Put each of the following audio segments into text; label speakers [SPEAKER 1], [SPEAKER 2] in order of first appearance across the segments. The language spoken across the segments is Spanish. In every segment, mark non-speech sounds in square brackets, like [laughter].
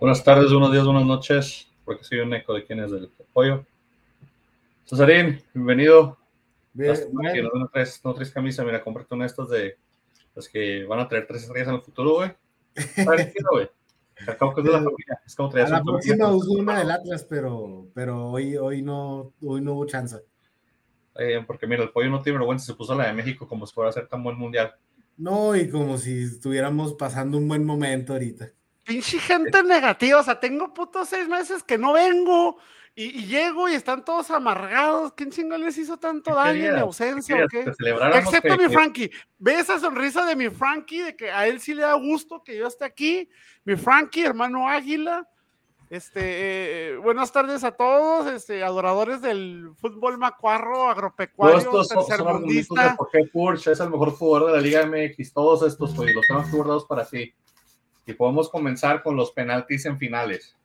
[SPEAKER 1] Buenas tardes, buenos días, buenas noches, porque soy un eco de quién es del pollo. Cesarín, bienvenido.
[SPEAKER 2] Bien,
[SPEAKER 1] Lástima que no, traes, no traes camisa, mira, comprate una de estas de los que van a traer tres estrellas en el futuro, güey. A ver, ¿qué, güey? Acabo que es de la [laughs] familia, es como
[SPEAKER 2] a
[SPEAKER 1] traías
[SPEAKER 2] la próxima uso una del Atlas, pero, pero hoy, hoy, no, hoy no hubo chance.
[SPEAKER 1] Eh, porque mira, el pollo no tiene vergüenza, se puso la de México como si fuera a ser tan buen mundial.
[SPEAKER 2] No, y como si estuviéramos pasando un buen momento ahorita.
[SPEAKER 3] Pinche gente negativa, o sea, tengo putos seis meses que no vengo y, y llego y están todos amargados. ¿Quién chingo les hizo tanto
[SPEAKER 1] ¿Qué
[SPEAKER 3] daño en mi ausencia
[SPEAKER 1] ¿Qué
[SPEAKER 3] o qué? Excepto
[SPEAKER 1] que-
[SPEAKER 3] mi Frankie. Ve esa sonrisa de mi Frankie, de que a él sí le da gusto que yo esté aquí. Mi Frankie, hermano Águila. Este, eh, buenas tardes a todos, este, adoradores del fútbol macuarro,
[SPEAKER 1] Todos
[SPEAKER 3] agropecuario,
[SPEAKER 1] estos son, son argumentos de
[SPEAKER 3] tercermundista.
[SPEAKER 1] por qué es el mejor jugador de la Liga MX. Todos estos, güey, los tenemos guardados para ti. Y podemos comenzar con los penaltis en finales.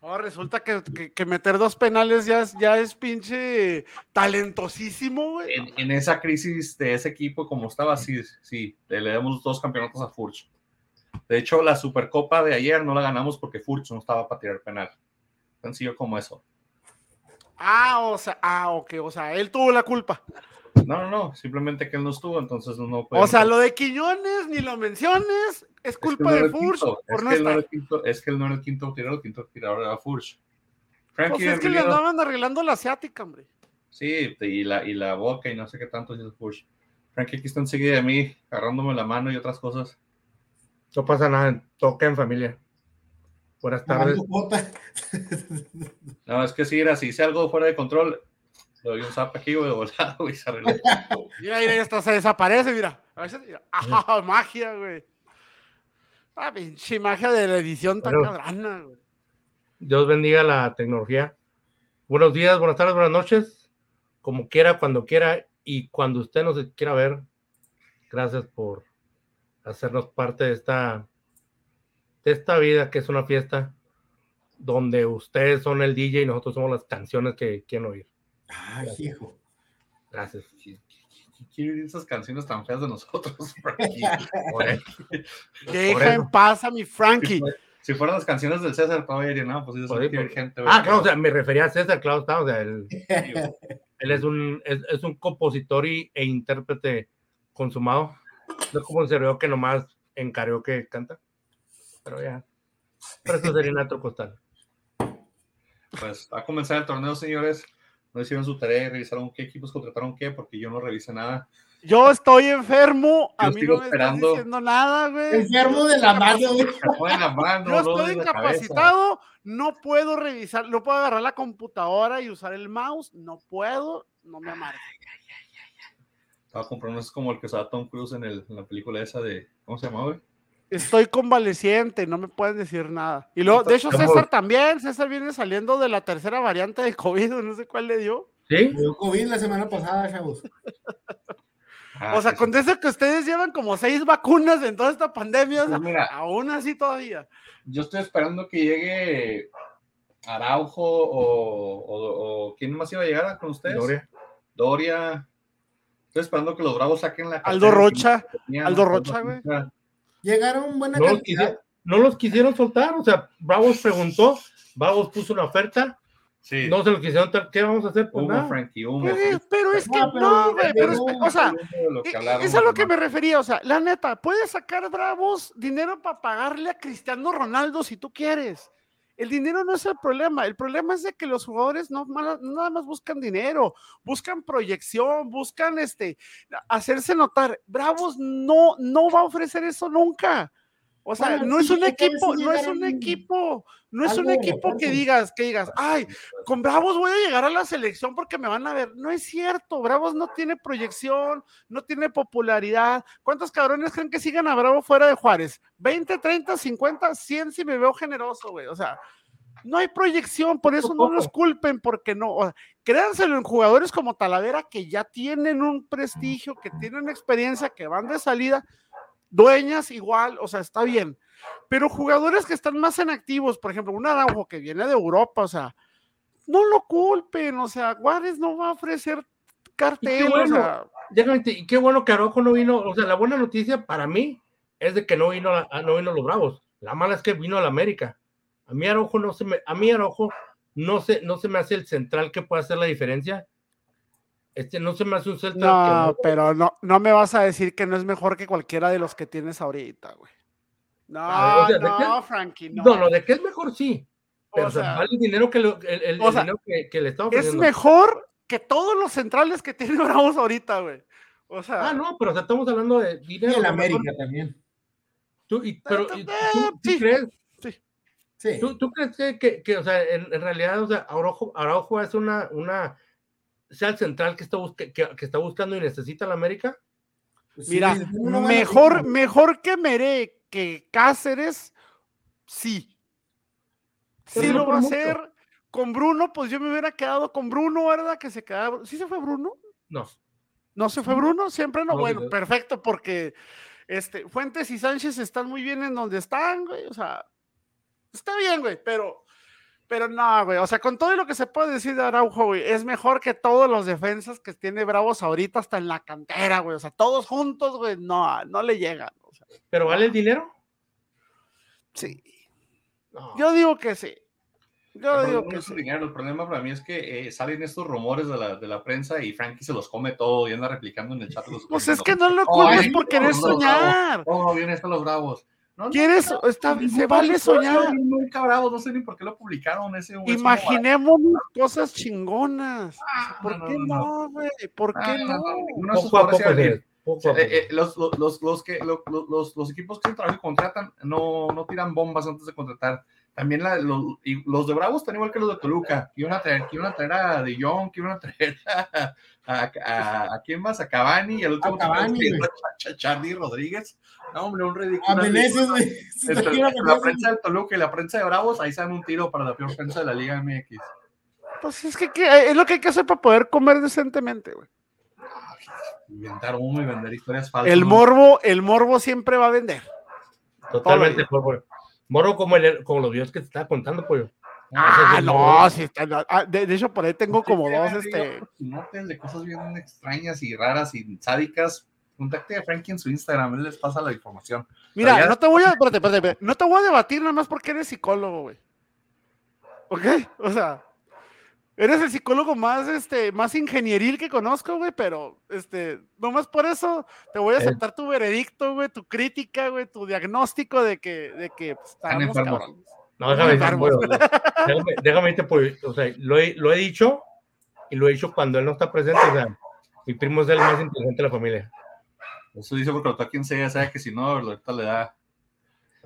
[SPEAKER 3] Ahora resulta que, que- que meter dos penales ya es, ya es pinche talentosísimo, güey.
[SPEAKER 1] En, en esa crisis de ese equipo, como estaba, sí, sí, le, le damos dos campeonatos a Furch. De hecho, la Supercopa de ayer no la ganamos porque Furch no estaba para tirar penal. Sencillo como eso.
[SPEAKER 3] Ah, o sea, ah, ok, o sea, él tuvo la culpa.
[SPEAKER 1] No, no, no, simplemente que él no estuvo, entonces no puede.
[SPEAKER 3] O sea, lo de Quiñones, ni lo menciones, es culpa de Furch por no
[SPEAKER 1] es, que él no era
[SPEAKER 3] estar.
[SPEAKER 1] el quinto, es que él no era el quinto tirador, el quinto tirador era Furch.
[SPEAKER 3] Pues
[SPEAKER 1] Frankie,
[SPEAKER 3] es que le andaban arreglando la asiática, hombre.
[SPEAKER 1] Sí, y la, y la boca y no sé qué tanto hizo Furch. Frankie aquí está enseguida de mí, agarrándome la mano y otras cosas.
[SPEAKER 4] No pasa nada, toca en familia. Buenas tardes.
[SPEAKER 1] No, es que si era, si hice algo fuera de control, le doy un zap aquí, güey, de volado, güey, se arregló. [laughs]
[SPEAKER 3] Mira, mira, hasta se desaparece, mira. A veces, mira. Ah, magia, güey. Ah, pinche magia de la edición tan
[SPEAKER 4] Bueno.
[SPEAKER 3] güey.
[SPEAKER 4] Dios bendiga la tecnología. Buenos días, buenas tardes, buenas noches. Como quiera, cuando quiera y cuando usted nos quiera ver. Gracias por hacernos parte de esta, de esta vida que es una fiesta donde ustedes son el DJ y nosotros somos las canciones que quieren oír.
[SPEAKER 2] Ay, hijo.
[SPEAKER 4] Gracias.
[SPEAKER 1] Quiero oír esas canciones tan feas de nosotros, [laughs] Frankie.
[SPEAKER 3] Deja en paz a mi Frankie.
[SPEAKER 1] Si fueran las canciones del César, todavía diría, no, pues quiere
[SPEAKER 4] por-
[SPEAKER 1] gente.
[SPEAKER 4] Ah, claro, o sea, me refería a César, claro, está, o sea, él, él es un, es, es un compositor y, e intérprete consumado. No es como el cerebro que nomás en karaoke canta. Pero ya. Pero eso sería Nato [laughs] Costal.
[SPEAKER 1] Pues va a comenzar el torneo, señores. No hicieron su tarea y revisaron qué equipos contrataron qué, porque yo no revisé nada.
[SPEAKER 3] Yo estoy enfermo, a
[SPEAKER 1] Yo
[SPEAKER 3] mí
[SPEAKER 1] sigo
[SPEAKER 3] no me estás
[SPEAKER 1] esperando.
[SPEAKER 3] diciendo nada, güey.
[SPEAKER 2] Enfermo de la mano,
[SPEAKER 1] en la mano,
[SPEAKER 3] Yo estoy incapacitado, no puedo revisar, no puedo agarrar la computadora y usar el mouse, no puedo, no me amargo.
[SPEAKER 1] Estaba comprando, es como el que usaba Tom Cruise en, el- en la película esa de, ¿cómo se llama, güey?
[SPEAKER 3] Estoy convaleciente, no me pueden decir nada. Y luego, de hecho, César también, César viene saliendo de la tercera variante del COVID, [laughs] no sé cuál le dio.
[SPEAKER 4] ¿Sí?
[SPEAKER 2] Me dio COVID la semana pasada, chavos.
[SPEAKER 1] Ah,
[SPEAKER 3] o sea,
[SPEAKER 1] sí,
[SPEAKER 3] con eso que ustedes llevan como seis vacunas en toda esta pandemia, o sea,
[SPEAKER 1] Pues mira,
[SPEAKER 3] aún así todavía.
[SPEAKER 1] yo estoy esperando que llegue Araujo o, o- o- ¿quién más iba a llegar con ustedes?
[SPEAKER 4] Gloria.
[SPEAKER 1] Doria. Estoy esperando que los Bravos saquen la
[SPEAKER 3] Aldo Rocha, Aldo. Rocha, güey.
[SPEAKER 2] Llegaron buena
[SPEAKER 4] No los,
[SPEAKER 2] cantidad.
[SPEAKER 4] quisieron, no los quisieron soltar. O sea, Bravos preguntó, Bravos puso una oferta,
[SPEAKER 1] Sí,
[SPEAKER 4] no se lo quisieron. ¿Qué vamos a hacer? Pues
[SPEAKER 1] humo,
[SPEAKER 4] nada.
[SPEAKER 1] Frankie, humo.
[SPEAKER 3] Pero, pero es que
[SPEAKER 2] No,
[SPEAKER 3] güey, pero es- o sea,
[SPEAKER 1] Lo que
[SPEAKER 3] E-
[SPEAKER 1] hablaron
[SPEAKER 3] Eso es a lo
[SPEAKER 1] los
[SPEAKER 3] que me refería, o sea, la neta, puedes sacar Bravos dinero para pagarle a Cristiano Ronaldo si tú quieres. El dinero no es el problema, el problema es de que los jugadores no, nada más buscan dinero, buscan proyección, buscan este, hacerse notar. Bravos no, no va a ofrecer eso nunca. O sea,
[SPEAKER 2] Bueno,
[SPEAKER 3] no es
[SPEAKER 2] sí,
[SPEAKER 3] un equipo, no es un equipo, no es un equipo que digas, que digas, ay, con Bravos voy a llegar a la selección porque me van a ver. No es cierto, Bravos no tiene proyección, no tiene popularidad. ¿Cuántos cabrones creen que sigan a Bravo fuera de Juárez? ¿20, 30, 50, 100 si me veo generoso, güey? O sea, no hay proyección, por eso no los culpen, porque no. O sea, créanselo en jugadores como Talavera que ya tienen un prestigio, que tienen experiencia, que van de salida. Dueñas igual, o sea, está bien. Pero jugadores que están más en activos, por ejemplo, un Araujo que viene de Europa, o sea, no lo culpen, o sea, Juárez no va a ofrecer cartel,
[SPEAKER 4] bueno.
[SPEAKER 3] o sea,
[SPEAKER 4] Déjame te- y qué bueno que Araujo no vino. O sea, la buena noticia para mí es de que no vino, a- no vino los Bravos. La mala es que vino a la América. A mí Araujo no se me, a mí Araujo no se, no se me hace el central que pueda hacer la diferencia. Este no se me hace un central
[SPEAKER 3] No,
[SPEAKER 4] que
[SPEAKER 3] pero no, no me vas a decir que no es mejor que cualquiera de los que tienes ahorita, güey. No,
[SPEAKER 4] o sea, ¿de
[SPEAKER 3] no,
[SPEAKER 4] qué?
[SPEAKER 3] Frankie, no.
[SPEAKER 4] no. no, de qué es mejor sí. Pero
[SPEAKER 3] O
[SPEAKER 4] se
[SPEAKER 3] sea,
[SPEAKER 4] vale el dinero que, lo- el, el-
[SPEAKER 3] o
[SPEAKER 4] el
[SPEAKER 3] sea,
[SPEAKER 4] dinero que, que le estamos
[SPEAKER 3] es mejor que todos los centrales que tiene [laughs] Bravos ahorita, güey. O sea,
[SPEAKER 4] Ah, no, pero o sea, estamos hablando de
[SPEAKER 2] Y
[SPEAKER 4] dinero.
[SPEAKER 2] el
[SPEAKER 4] lo mejor
[SPEAKER 2] América también.
[SPEAKER 4] Tú, y- pero, y-
[SPEAKER 3] Eh,
[SPEAKER 4] ¿tú, tú
[SPEAKER 3] sí.
[SPEAKER 4] crees,
[SPEAKER 2] Sí.
[SPEAKER 4] tú, tú crees que, que- que, o sea, en, en realidad, o sea, Araujo, Araujo es una, una, sea el central que está, que, que está buscando y necesita la América?
[SPEAKER 2] Sí,
[SPEAKER 3] mira, mejor, mejor que Meré que Cáceres, sí. Sí lo va a
[SPEAKER 4] mucho.
[SPEAKER 3] hacer. Con Bruno, pues yo me hubiera quedado con Bruno, ¿verdad? Que se quedaba. ¿Sí se fue Bruno?
[SPEAKER 4] No.
[SPEAKER 3] ¿No se fue Bruno? Siempre no.
[SPEAKER 4] No,
[SPEAKER 3] bueno, perfecto, porque este, Fuentes y Sánchez están muy bien en donde están, güey. O sea, está bien, güey, pero, pero no, güey. O sea, con todo lo que se puede decir de Araujo, güey, es mejor que todos los defensas que tiene Bravos ahorita hasta en la cantera, güey. O sea, todos juntos, güey, no, no le llegan. O sea,
[SPEAKER 4] ¿Pero vale el dinero?
[SPEAKER 3] sí.
[SPEAKER 4] No.
[SPEAKER 3] Yo digo que sí. Yo
[SPEAKER 1] El
[SPEAKER 3] digo
[SPEAKER 1] no
[SPEAKER 3] que sí.
[SPEAKER 1] dinero, el problema para mí es que eh, salen estos rumores de la, de la prensa y Frankie se los come todo y anda replicando en el chat. Los
[SPEAKER 3] Pues es que no lo
[SPEAKER 1] Oh,
[SPEAKER 3] culpes
[SPEAKER 1] ay,
[SPEAKER 3] por querer soñar.
[SPEAKER 1] Oh, bien están los bravos. No,
[SPEAKER 3] Quieres,
[SPEAKER 1] no,
[SPEAKER 3] está,
[SPEAKER 1] no,
[SPEAKER 3] se vale soñar.
[SPEAKER 1] no, Nunca bravos, no sé ni por qué lo publicaron ese.
[SPEAKER 3] Imaginemos cosas chingonas.
[SPEAKER 1] Ah,
[SPEAKER 3] ¿Por
[SPEAKER 1] no,
[SPEAKER 3] qué
[SPEAKER 1] no,
[SPEAKER 3] güey? ¿Por
[SPEAKER 1] Ah,
[SPEAKER 3] qué
[SPEAKER 1] no,
[SPEAKER 3] no?
[SPEAKER 4] Poco a poco,
[SPEAKER 1] Eh,
[SPEAKER 4] poco.
[SPEAKER 1] eh, los, los, los, los que, lo- lo- los, los equipos que trabajo y contratan no, no tiran bombas antes de contratar. También la- los, y los de Bravos están igual que los de Toluca. Que iban a traer, que iban a, traer a De Jong, que iban a traer [laughs] a, a, a- ¿a quién más? A Cavani y al último
[SPEAKER 2] A Cavani,
[SPEAKER 1] a Ch- Charlie Rodríguez. No, hombre, un ridículo.
[SPEAKER 2] A Menezes, güey. [laughs]
[SPEAKER 1] La prensa de Toluca y la prensa de Bravos, ahí se dan un tiro para la peor prensa de la Liga MX.
[SPEAKER 3] Pues es que, que- es lo que hay que hacer para poder comer decentemente, güey.
[SPEAKER 1] Inventar humo y vender historias falsas.
[SPEAKER 3] El
[SPEAKER 1] ¿no?
[SPEAKER 3] morbo, el morbo siempre va a vender.
[SPEAKER 4] Totalmente, por, por- Moro como, el, como los videos que te estaba contando, pollo.
[SPEAKER 3] Ah, no, sí está- no, ah, de, de hecho, por ahí tengo como dos, este.
[SPEAKER 1] Notes de cosas bien extrañas y raras y sádicas. Contacte a Frankie en su Instagram, él les pasa la información.
[SPEAKER 3] Mira,
[SPEAKER 1] ya-
[SPEAKER 3] no te voy a, espérate, espérate, espérate, no te voy a debatir nada más porque eres psicólogo, güey. ¿Ok? O sea, eres el psicólogo más, este, más ingenieril que conozco, güey, pero, este, nomás por eso te voy a
[SPEAKER 4] Eh.
[SPEAKER 3] aceptar tu veredicto, güey, tu crítica, güey, tu diagnóstico de que, de que pues,
[SPEAKER 1] enfermos.
[SPEAKER 3] cabrones.
[SPEAKER 4] No, déjame
[SPEAKER 3] Enfermos.
[SPEAKER 4] pollo. [laughs] Déjame, déjame decirte, pollo. O sea, lo he, lo he dicho y lo he dicho cuando él no está presente. O sea, mi primo es el más inteligente de la familia.
[SPEAKER 1] Eso dice porque lo quien sea, sabe que si no, ahorita le da,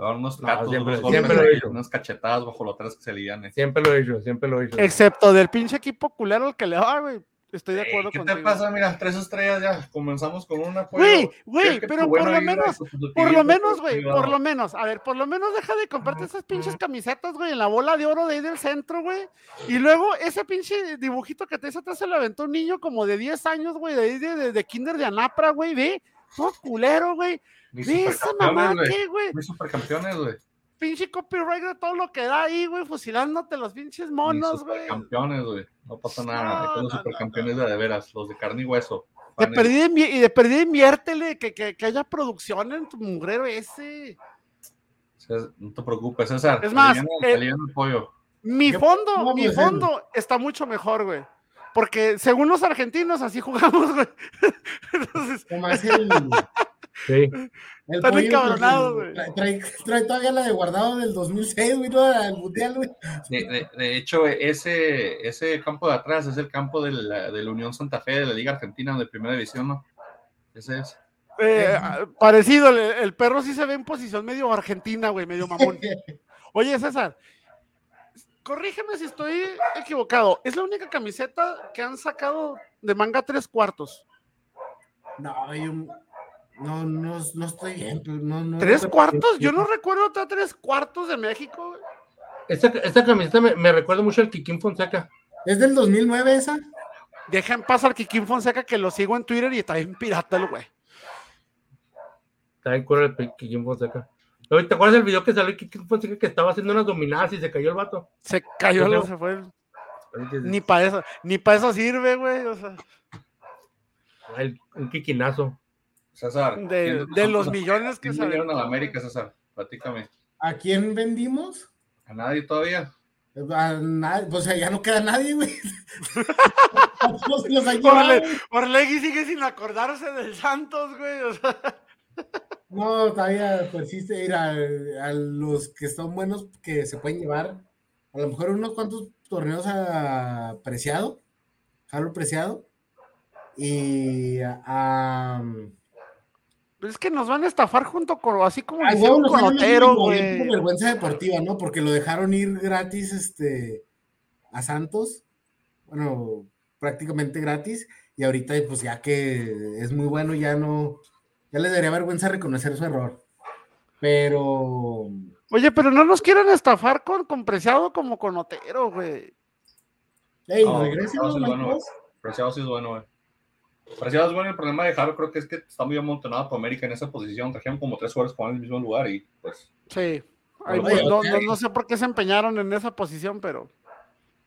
[SPEAKER 1] unos
[SPEAKER 4] No,
[SPEAKER 1] gatos,
[SPEAKER 4] siempre-
[SPEAKER 1] unos,
[SPEAKER 4] siempre lo he
[SPEAKER 1] unas cachetadas bajo lo atrás que se liviane.
[SPEAKER 4] Siempre lo he dicho, siempre lo he dicho.
[SPEAKER 3] Excepto del pinche equipo culero al que le va, güey. Estoy de acuerdo
[SPEAKER 1] ¿Qué
[SPEAKER 3] contigo.
[SPEAKER 1] te pasa? Mira, tres estrellas ya. Comenzamos con un apoyo.
[SPEAKER 3] Güey, güey,
[SPEAKER 1] ¿Crees que
[SPEAKER 3] pero por lo menos, Por lo menos, güey, por lo menos. A ver, por lo menos deja de comprarte esas pinches camisetas, güey, en la bola de oro de ahí del centro, güey. Y luego ese pinche dibujito que te hizo atrás se lo aventó un niño como de 10 años, güey, de ahí de, de, de Kinder de Anapra, güey, ve. Todo culero, güey.
[SPEAKER 1] Mis
[SPEAKER 3] Ve esa mamá,
[SPEAKER 1] güey.
[SPEAKER 3] ¿qué, güey?
[SPEAKER 1] Mis supercampeones, güey.
[SPEAKER 3] Pinche copyright de todo lo que da ahí, güey, fusilándote los pinches monos, güey.
[SPEAKER 1] supercampeones, güey. No pasa nada.
[SPEAKER 3] No,
[SPEAKER 1] los supercampeones de, de veras, los de carne y hueso.
[SPEAKER 3] De perdida, y de perdida inviértele, que, que, que haya producción en tu mugrero ese.
[SPEAKER 1] No te preocupes, César.
[SPEAKER 3] Es más,
[SPEAKER 1] aliviana-
[SPEAKER 3] eh,
[SPEAKER 1] el pollo.
[SPEAKER 3] Mi fondo, mi fondo está mucho mejor, güey. Porque según los argentinos, así jugamos, güey. [laughs] Entonces,
[SPEAKER 2] Como hace el,
[SPEAKER 4] Sí.
[SPEAKER 2] el
[SPEAKER 3] Están encabronados, güey.
[SPEAKER 2] Trae, trae- trae todavía la de guardado del 2006, güey, no, al mundial, güey.
[SPEAKER 1] De, de- de hecho, ese, ese campo de atrás es el campo de la, de la Unión Santa Fe de la Liga Argentina de Primera División, ¿no? Ese es.
[SPEAKER 3] eh, parecido, el, el perro sí se ve en posición medio argentina, güey, medio mamón. [laughs] Oye, César, corrígeme si estoy equivocado. Es la única camiseta que han sacado de manga tres cuartos.
[SPEAKER 2] No, yo no, no, no estoy bien. pues, No, no,
[SPEAKER 3] ¿Tres
[SPEAKER 2] no-
[SPEAKER 3] cuartos? Yo no recuerdo otra tres cuartos de México.
[SPEAKER 4] Esta, esta camiseta me, me recuerda mucho al Kikín Fonseca.
[SPEAKER 2] ¿Es del 2009 esa?
[SPEAKER 3] Deja en paz al Kikín Fonseca que lo sigo en Twitter y está bien pirata el güey.
[SPEAKER 4] También cuál era el Kikín Fonseca. Oye, ¿Te acuerdas del video que salió que estaba haciendo unas dominadas y se cayó el vato?
[SPEAKER 3] Se cayó,
[SPEAKER 4] creo-
[SPEAKER 3] se fue. el-
[SPEAKER 4] Ni
[SPEAKER 3] para eso, ni para eso sirve, güey. O sea,
[SPEAKER 4] un Kikinazo.
[SPEAKER 1] César.
[SPEAKER 3] de,
[SPEAKER 1] ¿quiénes
[SPEAKER 3] de
[SPEAKER 1] son
[SPEAKER 3] los millones que
[SPEAKER 1] ¿quiénes
[SPEAKER 3] se
[SPEAKER 1] vinieron a la América, César? Platícame.
[SPEAKER 2] ¿A quién vendimos?
[SPEAKER 1] A nadie todavía.
[SPEAKER 2] A nadie, o sea, ya no queda nadie, güey. [laughs]
[SPEAKER 3] Orle-. Orlegui sigue sin acordarse del Santos, güey. o sea.
[SPEAKER 2] No, todavía persiste ir a, a los que son buenos que se pueden llevar. A lo mejor unos cuantos torneos a Preciado, Jalo Preciado. Y a. a-
[SPEAKER 3] Es que nos van a estafar junto con, así como
[SPEAKER 2] Ay,
[SPEAKER 3] con Otero,
[SPEAKER 2] güey. vergüenza deportiva, ¿no? Porque lo dejaron ir gratis este, a Santos. Bueno, prácticamente gratis. Y ahorita, pues ya que es muy bueno, ya no. Ya les daría vergüenza reconocer su error. Pero.
[SPEAKER 3] Oye, pero no nos quieren estafar con, con Preciado como con Otero, güey.
[SPEAKER 2] Ey,
[SPEAKER 1] No, Preciado es bueno. Preciado sí es bueno, güey. Preciado es bueno. El problema de Jaro creo que es que está muy amontonado por América en esa posición. Trajeron como tres jugadores en el mismo lugar y pues.
[SPEAKER 3] Sí. Ay, pues, no sé por qué se empeñaron en esa posición, pero.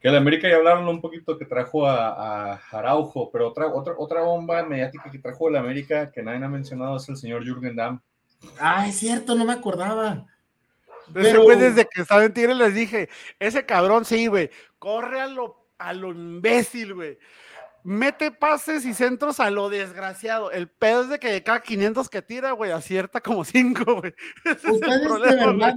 [SPEAKER 1] Que el América ya hablaron un poquito que trajo a, a Araujo, pero otra, otra, otra bomba mediática que trajo el América que nadie ha mencionado es el señor Jürgen Damm.
[SPEAKER 2] Ah, es cierto, no me acordaba.
[SPEAKER 3] Ese
[SPEAKER 2] Pero-
[SPEAKER 3] güey, desde que estaba en Tigre les dije, ese cabrón sí, güey, corre a lo, a lo imbécil, güey. Mete pases y centros a lo desgraciado. El pedo es de que de cada 500 que tira, güey, acierta como 5, güey. [laughs] Ese es
[SPEAKER 2] ¿Ustedes de, verdad,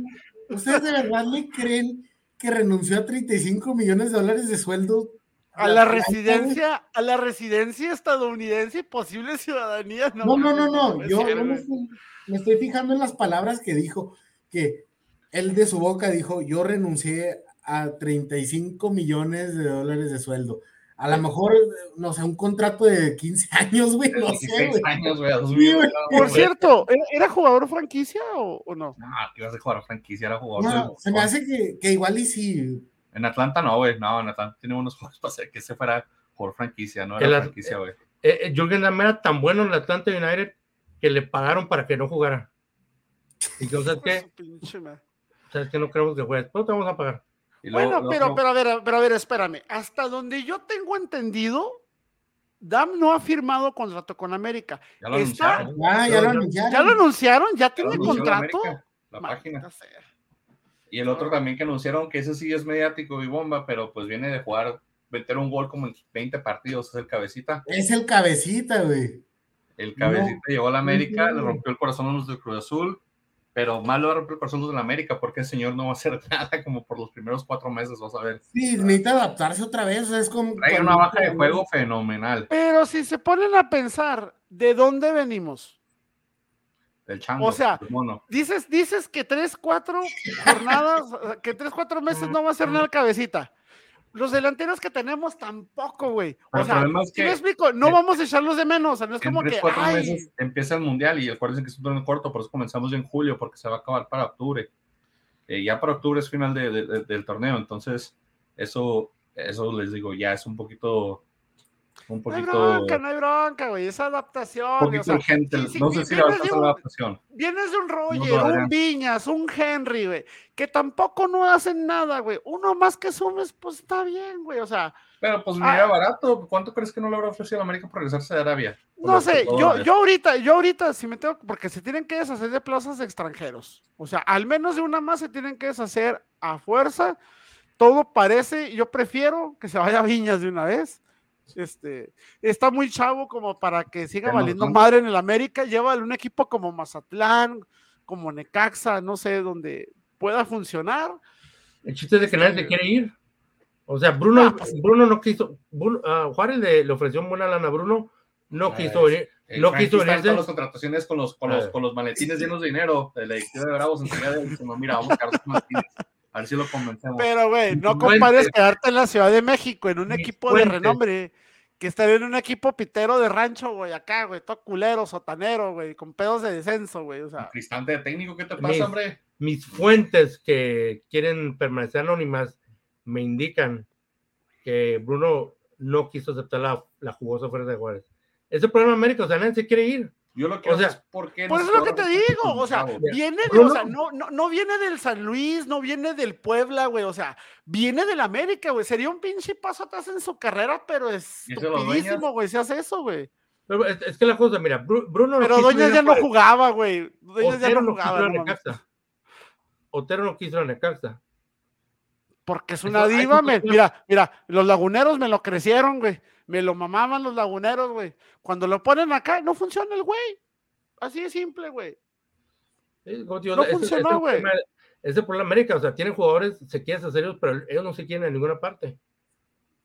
[SPEAKER 2] ¿Ustedes de verdad le creen que renunció a 35 millones de dólares de sueldo?
[SPEAKER 3] A la residencia, a la residencia estadounidense y posible ciudadanía.
[SPEAKER 2] No, no, no, no. Yo,
[SPEAKER 3] ser,
[SPEAKER 2] yo me,
[SPEAKER 3] güey.
[SPEAKER 2] estoy, me estoy fijando en las palabras que dijo, que él de su boca dijo, yo renuncié a 35 millones de dólares de sueldo. A lo mejor, no sé, un contrato de 15 [laughs] años, güey, no sé,
[SPEAKER 1] 16
[SPEAKER 2] güey.
[SPEAKER 1] años, güey,
[SPEAKER 2] Sí.
[SPEAKER 3] Por cierto, ¿era- ¿era jugador franquicia o, o no?
[SPEAKER 1] No, que ibas a jugar a franquicia, era jugador.
[SPEAKER 2] No, se me hace que, que igual y si
[SPEAKER 1] En Atlanta no, güey. No, en Atlanta tiene unos [laughs] juegos para hacer que se fuera por franquicia, no
[SPEAKER 4] Que
[SPEAKER 1] era
[SPEAKER 4] las-
[SPEAKER 1] franquicia, güey.
[SPEAKER 4] Eh, eh, Jürgen Damm era tan bueno en Atlanta United que le pagaron para que no jugara. [laughs] Y yo, ¿sabes qué?
[SPEAKER 3] su pinche madre.
[SPEAKER 4] ¿Sabes qué? No queremos que juegues. Pero te vamos a pagar.
[SPEAKER 1] Y luego-
[SPEAKER 3] Bueno, pero, pero a ver, pero a ver, espérame. Hasta donde yo tengo entendido, Dam no ha firmado contrato con América.
[SPEAKER 1] ya lo
[SPEAKER 3] está-
[SPEAKER 1] anunciaron.
[SPEAKER 2] ya, ya lo anunciaron.
[SPEAKER 3] ¿Ya lo anunciaron? ¿Ya
[SPEAKER 1] Ya lo
[SPEAKER 3] tiene
[SPEAKER 1] la
[SPEAKER 3] contrato?
[SPEAKER 1] América, La página.
[SPEAKER 3] Sea.
[SPEAKER 1] Y el otro también que anunciaron que ese sí es mediático y bomba, pero pues viene de jugar, meter un gol como en 20 partidos, es el cabecita.
[SPEAKER 2] Es el cabecita, güey.
[SPEAKER 1] El cabecita
[SPEAKER 2] No,
[SPEAKER 1] llegó a la América, le rompió el corazón a los de Cruz Azul, pero mal le va a de la América porque el señor no va a hacer [laughs] nada como por los primeros cuatro meses, vas a ver.
[SPEAKER 2] Sí, necesita adaptarse otra vez. es como.
[SPEAKER 1] Trae una baja de juego fenomenal.
[SPEAKER 3] Pero si se ponen a pensar, ¿de dónde venimos?
[SPEAKER 1] El chango,
[SPEAKER 3] O sea. Dices, dices que tres, cuatro jornadas, [laughs] que tres, cuatro meses no va a hacer nada cabecita. Los delanteros que tenemos tampoco, güey. O sea,
[SPEAKER 1] es
[SPEAKER 3] ¿sí me
[SPEAKER 1] que-
[SPEAKER 3] explico? No
[SPEAKER 1] que-
[SPEAKER 3] vamos a echarlos de menos. O sea, no es
[SPEAKER 1] En
[SPEAKER 3] como
[SPEAKER 1] tres,
[SPEAKER 3] que,
[SPEAKER 1] cuatro
[SPEAKER 3] ay,
[SPEAKER 1] meses empieza el mundial y acuérdense que es un torneo corto, por eso comenzamos ya en julio, porque se va a acabar para octubre. Eh, ya para octubre es final de- de- de- del torneo, entonces eso, eso les digo, ya es un poquito, un
[SPEAKER 3] no hay
[SPEAKER 1] poquito,
[SPEAKER 3] bronca, no hay bronca, güey. Esa adaptación.
[SPEAKER 1] un poquito
[SPEAKER 3] o sea,
[SPEAKER 1] urgente. no sé si la
[SPEAKER 3] un-
[SPEAKER 1] adaptación.
[SPEAKER 3] Vienes de un Roger, un. Viñas, un Henry, güey, que tampoco no hacen nada, güey. Uno más que sumes, pues está bien, güey. O sea,
[SPEAKER 1] Pero pues
[SPEAKER 3] Ah.
[SPEAKER 1] mira, barato. ¿Cuánto crees que no le habrá ofrecido a América por regresarse de Arabia? Por
[SPEAKER 3] no sé, yo, yo ahorita, yo ahorita, si me tengo, porque se tienen que deshacer de plazas de extranjeros. O sea, al menos de una más se tienen que deshacer a fuerza. Todo parece, yo prefiero que se vaya a Viñas de una vez. Este, está muy chavo como para que siga
[SPEAKER 1] no,
[SPEAKER 3] valiendo
[SPEAKER 1] no.
[SPEAKER 3] madre en el América. Llévale un equipo como Mazatlán, como Necaxa, no sé, donde pueda funcionar.
[SPEAKER 4] El chiste es de que nadie se quiere ir. O sea, Bruno,
[SPEAKER 3] Ah, pues-
[SPEAKER 4] Bruno no quiso. Bruno- a Juárez le, le ofreció buena lana a Bruno, no
[SPEAKER 1] Ah,
[SPEAKER 4] quiso venir.
[SPEAKER 1] El
[SPEAKER 4] no quiso
[SPEAKER 1] en
[SPEAKER 4] venirse.
[SPEAKER 1] todas las contrataciones con los, con los,
[SPEAKER 4] Ah.
[SPEAKER 1] con los maletines llenos de dinero. De la directiva de Bravos enseguida de diciendo, mira, vamos a Carlos Martínez. A ver si lo convencemos.
[SPEAKER 3] Pero, güey, no compares quedarte en la Ciudad de México en un
[SPEAKER 4] Mis
[SPEAKER 3] equipo de renombre que estar en un equipo pitero de rancho, güey, acá, güey, todo culero, sotanero, güey, con pedos de descenso, güey, o sea.
[SPEAKER 1] Cristante de técnico, ¿qué te
[SPEAKER 4] Mis-
[SPEAKER 1] pasa, hombre?
[SPEAKER 4] Mis fuentes que quieren permanecer anónimas me indican que Bruno no quiso aceptar la, la jugosa oferta de Juárez. Es el problema América, o sea, nadie se quiere ir.
[SPEAKER 1] Yo lo que
[SPEAKER 4] O sea,
[SPEAKER 1] es por qué
[SPEAKER 3] Por
[SPEAKER 1] no
[SPEAKER 3] eso
[SPEAKER 1] se
[SPEAKER 3] es lo que te digo, o sea, viene de, o sea, no, no, no viene del San Luis, no viene del Puebla, güey, o sea, viene del América, güey, sería un pinche paso atrás en su carrera, pero es
[SPEAKER 1] ¿Y eso los
[SPEAKER 3] estupidísimo, güey, si hace eso, güey.
[SPEAKER 4] Pero es, es que la cosa, mira, Bru- Bruno no
[SPEAKER 3] Pero
[SPEAKER 4] quiso
[SPEAKER 3] Doñas
[SPEAKER 4] ir a
[SPEAKER 3] ya no jugaba, güey, Doñas ya
[SPEAKER 4] Otero
[SPEAKER 3] no jugaba,
[SPEAKER 4] ir a
[SPEAKER 3] no mames.
[SPEAKER 4] Necaxa. Otero no quiso la Necaxa.
[SPEAKER 3] Porque es una diva, me- mira, mira, los laguneros me lo crecieron, güey. Me lo mamaban los laguneros, güey. Cuando lo ponen acá, no funciona el güey. Así de simple, güey.
[SPEAKER 4] Sí,
[SPEAKER 3] No funcionó, güey.
[SPEAKER 4] ese es de América. O sea, tienen jugadores, se quieren hacer serios, pero ellos no se quieren en ninguna parte.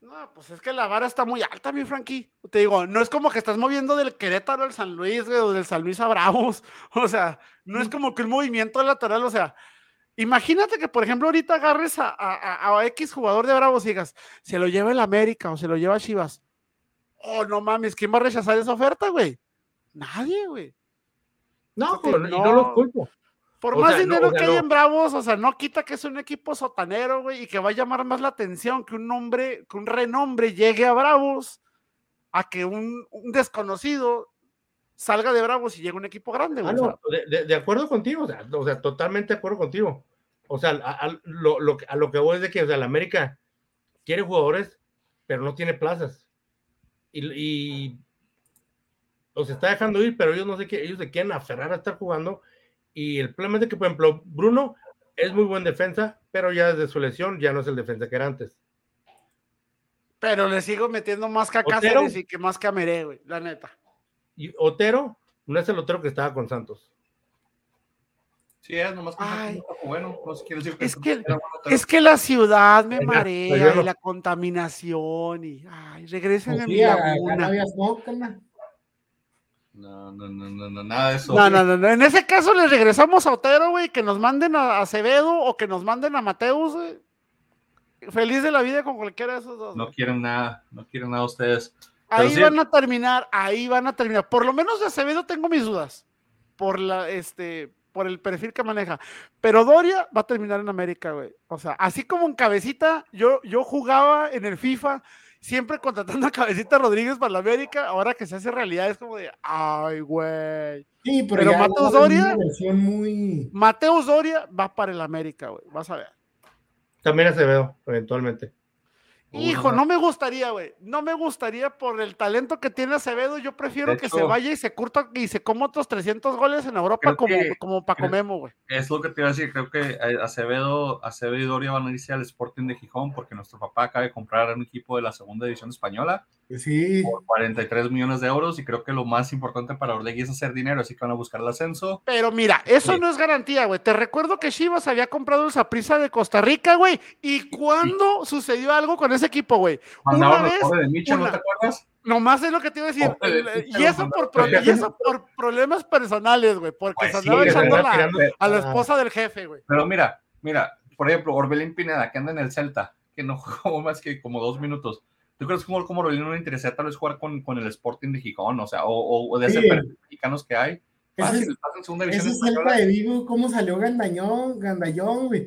[SPEAKER 3] No, pues es que la vara está muy alta, mi Frankie. Te digo, no es como que estás moviendo del Querétaro al San Luis, güey, o del San Luis a Bravos. [laughs] O sea, no es como que un movimiento lateral. O sea, imagínate que, por ejemplo, ahorita agarres a, a- a- a X jugador de Bravos y digas, se lo lleva el América o se lo lleva Chivas. Oh, no mames, ¿quién va a rechazar esa oferta, güey? Nadie, güey.
[SPEAKER 4] No,
[SPEAKER 3] Porque
[SPEAKER 4] y no los
[SPEAKER 3] no-
[SPEAKER 4] culpo.
[SPEAKER 3] Por
[SPEAKER 4] O
[SPEAKER 3] más
[SPEAKER 4] sea, no,
[SPEAKER 3] dinero
[SPEAKER 4] o sea,
[SPEAKER 3] que hay
[SPEAKER 4] no.
[SPEAKER 3] en Bravos, o sea, no quita que es un equipo sotanero, güey, y que va a llamar más la atención que un nombre, que un renombre llegue a Bravos, a que un, un desconocido salga de Bravos y llegue un equipo grande,
[SPEAKER 4] Ah, no, de, de- de acuerdo contigo, o sea, o sea, totalmente de acuerdo contigo. O sea, a, a lo, lo que- a lo que voy es de que, o sea, la América quiere jugadores, pero no tiene plazas. Y, y los está dejando ir, pero ellos no sé qué, ellos se quieren aferrar a estar jugando. Y el problema es de que, por ejemplo, Bruno es muy buen defensa, pero ya desde su lesión ya no es el defensa que era antes.
[SPEAKER 3] Pero le sigo metiendo más que a. Cáceres y que más que a Meré, güey, la neta.
[SPEAKER 4] Y Otero no es el Otero que estaba con Santos.
[SPEAKER 1] Sí, es nomás que
[SPEAKER 3] Ay.
[SPEAKER 1] no bueno. No sé, decir que
[SPEAKER 3] Es que-
[SPEAKER 1] era bueno, pero-
[SPEAKER 3] Es que la ciudad me marea y
[SPEAKER 4] no.
[SPEAKER 3] la contaminación y, ay, regresen
[SPEAKER 2] Pues
[SPEAKER 3] a
[SPEAKER 2] sí,
[SPEAKER 3] mi laguna.
[SPEAKER 1] No, no, no, no, no, nada de eso.
[SPEAKER 3] No, no, no, no. En ese caso les regresamos a Otero, güey, que nos manden a Acevedo o que nos manden a Mateus, güey. Feliz de la vida con cualquiera de esos dos.
[SPEAKER 1] No
[SPEAKER 3] güey.
[SPEAKER 1] quieren nada, no quieren nada ustedes.
[SPEAKER 3] Ahí
[SPEAKER 1] sí.
[SPEAKER 3] van a terminar, ahí van a terminar. Por lo menos de Acevedo tengo mis dudas. Por la, este, por el perfil que maneja. Pero Doria va a terminar en América, güey. O sea, así como en cabecita, yo, yo jugaba en el FIFA, siempre contratando a Cabecita Rodríguez para la América. Ahora que se hace realidad, es como de, ay, güey.
[SPEAKER 2] Sí, pero,
[SPEAKER 3] Pero Doria-
[SPEAKER 2] muy.
[SPEAKER 3] Mateus Doria va para el América, güey. Vas a ver.
[SPEAKER 4] También Acevedo, eventualmente.
[SPEAKER 3] Hijo,
[SPEAKER 1] Uy,
[SPEAKER 3] no me gustaría, güey. No me gustaría por el talento que tiene Acevedo. Yo prefiero
[SPEAKER 1] De
[SPEAKER 3] que se vaya y se curta y se coma otros 300 goles en Europa como,
[SPEAKER 1] que-
[SPEAKER 3] como Paco
[SPEAKER 1] creo-
[SPEAKER 3] Memo, güey.
[SPEAKER 1] Es lo que te iba a decir, creo que eh, Acevedo, Acevedo y Doria van a irse al Sporting de Gijón porque nuestro papá acaba de comprar un equipo de la segunda división española
[SPEAKER 2] Sí.
[SPEAKER 1] por 43 millones de euros y creo que lo más importante para Orlegui es hacer dinero, así que van a buscar el ascenso.
[SPEAKER 3] Pero mira, eso
[SPEAKER 1] Sí.
[SPEAKER 3] no es garantía, güey. Te recuerdo que Chivas había comprado el Saprissa de Costa Rica, güey. ¿Y cuándo sucedió algo con ese equipo, güey? Una vez,
[SPEAKER 1] de Michel, ¿no te acuerdas?
[SPEAKER 3] Nomás es lo que te iba a decir.
[SPEAKER 1] De
[SPEAKER 3] y, eso por, pro- y eso por problemas personales, güey. Porque
[SPEAKER 1] Pues
[SPEAKER 3] se andaba echando
[SPEAKER 4] andaba
[SPEAKER 3] la-
[SPEAKER 4] tirando-
[SPEAKER 3] a la
[SPEAKER 4] Ah.
[SPEAKER 3] esposa del jefe, güey.
[SPEAKER 1] Pero mira, mira, por ejemplo, Orbelín Pineda, que anda en el Celta, que no [laughs] jugó más que como dos minutos. ¿Tú crees que como, como Orbelín no le interesa tal vez jugar con, con el Sporting de Gijón? O sea, o, o- de ese
[SPEAKER 2] Sí.
[SPEAKER 1] perfil mexicanos que hay.
[SPEAKER 2] Ese
[SPEAKER 1] Fácil,
[SPEAKER 2] es-
[SPEAKER 1] segunda
[SPEAKER 2] Ese Celta
[SPEAKER 1] española.
[SPEAKER 2] de Vigo, ¿cómo salió Gandañón, Gandallón, güey?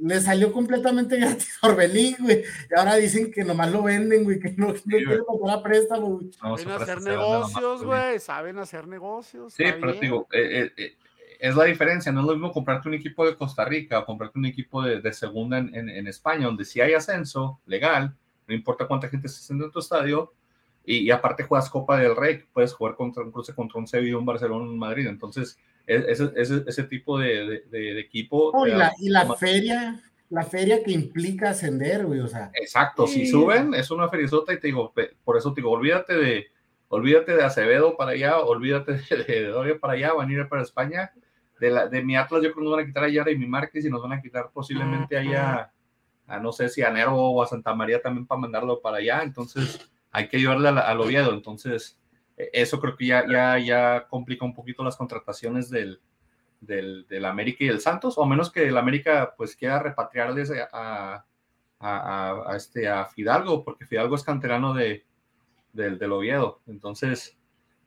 [SPEAKER 2] Le salió completamente [laughs] gratis a Orbelín, güey. Y ahora dicen que nomás lo venden, güey, que no, no
[SPEAKER 1] güey.
[SPEAKER 2] quieren a préstamo, güey.
[SPEAKER 1] No,
[SPEAKER 3] Saben hacer negocios,
[SPEAKER 1] güey.
[SPEAKER 3] Saben hacer negocios.
[SPEAKER 1] Sí, pero
[SPEAKER 3] bien.
[SPEAKER 1] digo, eh, eh, eh, es la diferencia. No es lo mismo comprarte un equipo de Costa Rica o comprarte un equipo de, de segunda en, en- en España, donde si hay ascenso legal, no importa cuánta gente se siente en tu estadio, y, y aparte juegas Copa del Rey, puedes jugar contra un cruce contra un Sevilla, un Barcelona, un Madrid. Entonces, e- ese, ese, ese tipo de, de- equipo.
[SPEAKER 2] No,
[SPEAKER 1] te
[SPEAKER 2] y la, y la feria, la feria que implica ascender, güey, o sea.
[SPEAKER 1] Exacto, si suben, es una ferizota y te digo, por eso te digo, olvídate de, olvídate de Acevedo para allá, olvídate de, de Doria para allá, van a ir para España. De, la, de mi Atlas, yo creo que nos van a quitar a Yara y mi Márquez y nos van a quitar posiblemente allá, a no sé si a Nervo o a Santa María también para mandarlo para allá. Entonces, hay que ayudarle al Oviedo. Entonces, eh, eso creo que ya, ya, ya complica un poquito las contrataciones del, del, del América y del Santos, o menos que el América pues quiera repatriarles a, a, a- a este, a Fidalgo, porque Fidalgo es canterano de, del, del Oviedo. Entonces,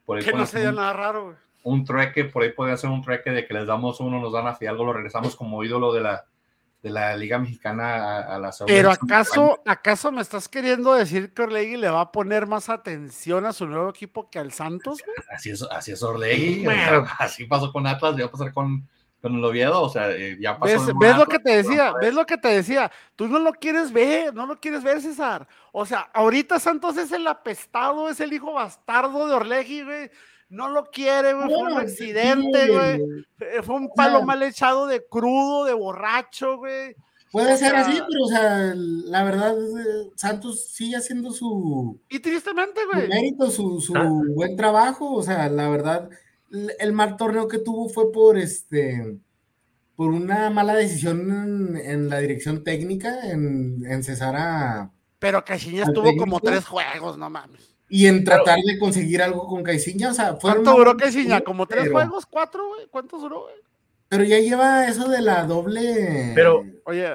[SPEAKER 1] por ahí
[SPEAKER 3] Que no
[SPEAKER 1] pueden
[SPEAKER 3] se
[SPEAKER 1] hacer
[SPEAKER 3] dio
[SPEAKER 1] un,
[SPEAKER 3] nada raro, güey.
[SPEAKER 1] un trueque, por ahí puede hacer un trueque de que les damos uno, nos dan a Fidalgo, lo regresamos como ídolo de la, de la Liga Mexicana a, a la segunda
[SPEAKER 3] Pero acaso, acaso me estás queriendo decir que Orlegui le va a poner más atención a su nuevo equipo que al Santos?
[SPEAKER 1] Así es, así es Orlegui,
[SPEAKER 3] Bueno.
[SPEAKER 1] así pasó con Atlas, ya va a pasar con, con el Oviedo, o sea, eh, ya pasó.
[SPEAKER 3] ¿Ves, lo que te decía? ¿Ves lo que te decía? Tú no lo quieres ver, no lo quieres ver, César. O sea, ahorita Santos es el apestado, es el hijo bastardo de Orlegui, güey. No lo quiere, güey. Fue un accidente, güey. Eh, Fue un
[SPEAKER 2] sea-
[SPEAKER 3] palo mal echado de crudo, de borracho, güey.
[SPEAKER 2] Puede
[SPEAKER 3] O
[SPEAKER 2] ser así, pero o sea, la verdad, Santos sigue haciendo su,
[SPEAKER 3] Y tristemente,
[SPEAKER 2] su
[SPEAKER 3] güey.
[SPEAKER 2] mérito, su, su
[SPEAKER 4] Ah.
[SPEAKER 2] buen trabajo. O sea, la verdad, el mal torneo que tuvo fue por este por una mala decisión en, en la dirección técnica, en, en cesar a
[SPEAKER 3] Pero Caixinha estuvo como tres juegos, no mames.
[SPEAKER 2] Y en tratar de conseguir algo con Caiciña. O sea, fueron
[SPEAKER 3] ¿Cuánto duró
[SPEAKER 2] torneos,
[SPEAKER 3] ¿Como tres
[SPEAKER 2] pero-
[SPEAKER 3] juegos? ¿Cuatro, güey? ¿Cuántos duró, güey?
[SPEAKER 2] Pero ya lleva eso de la doble.
[SPEAKER 4] Pero-
[SPEAKER 3] Oye,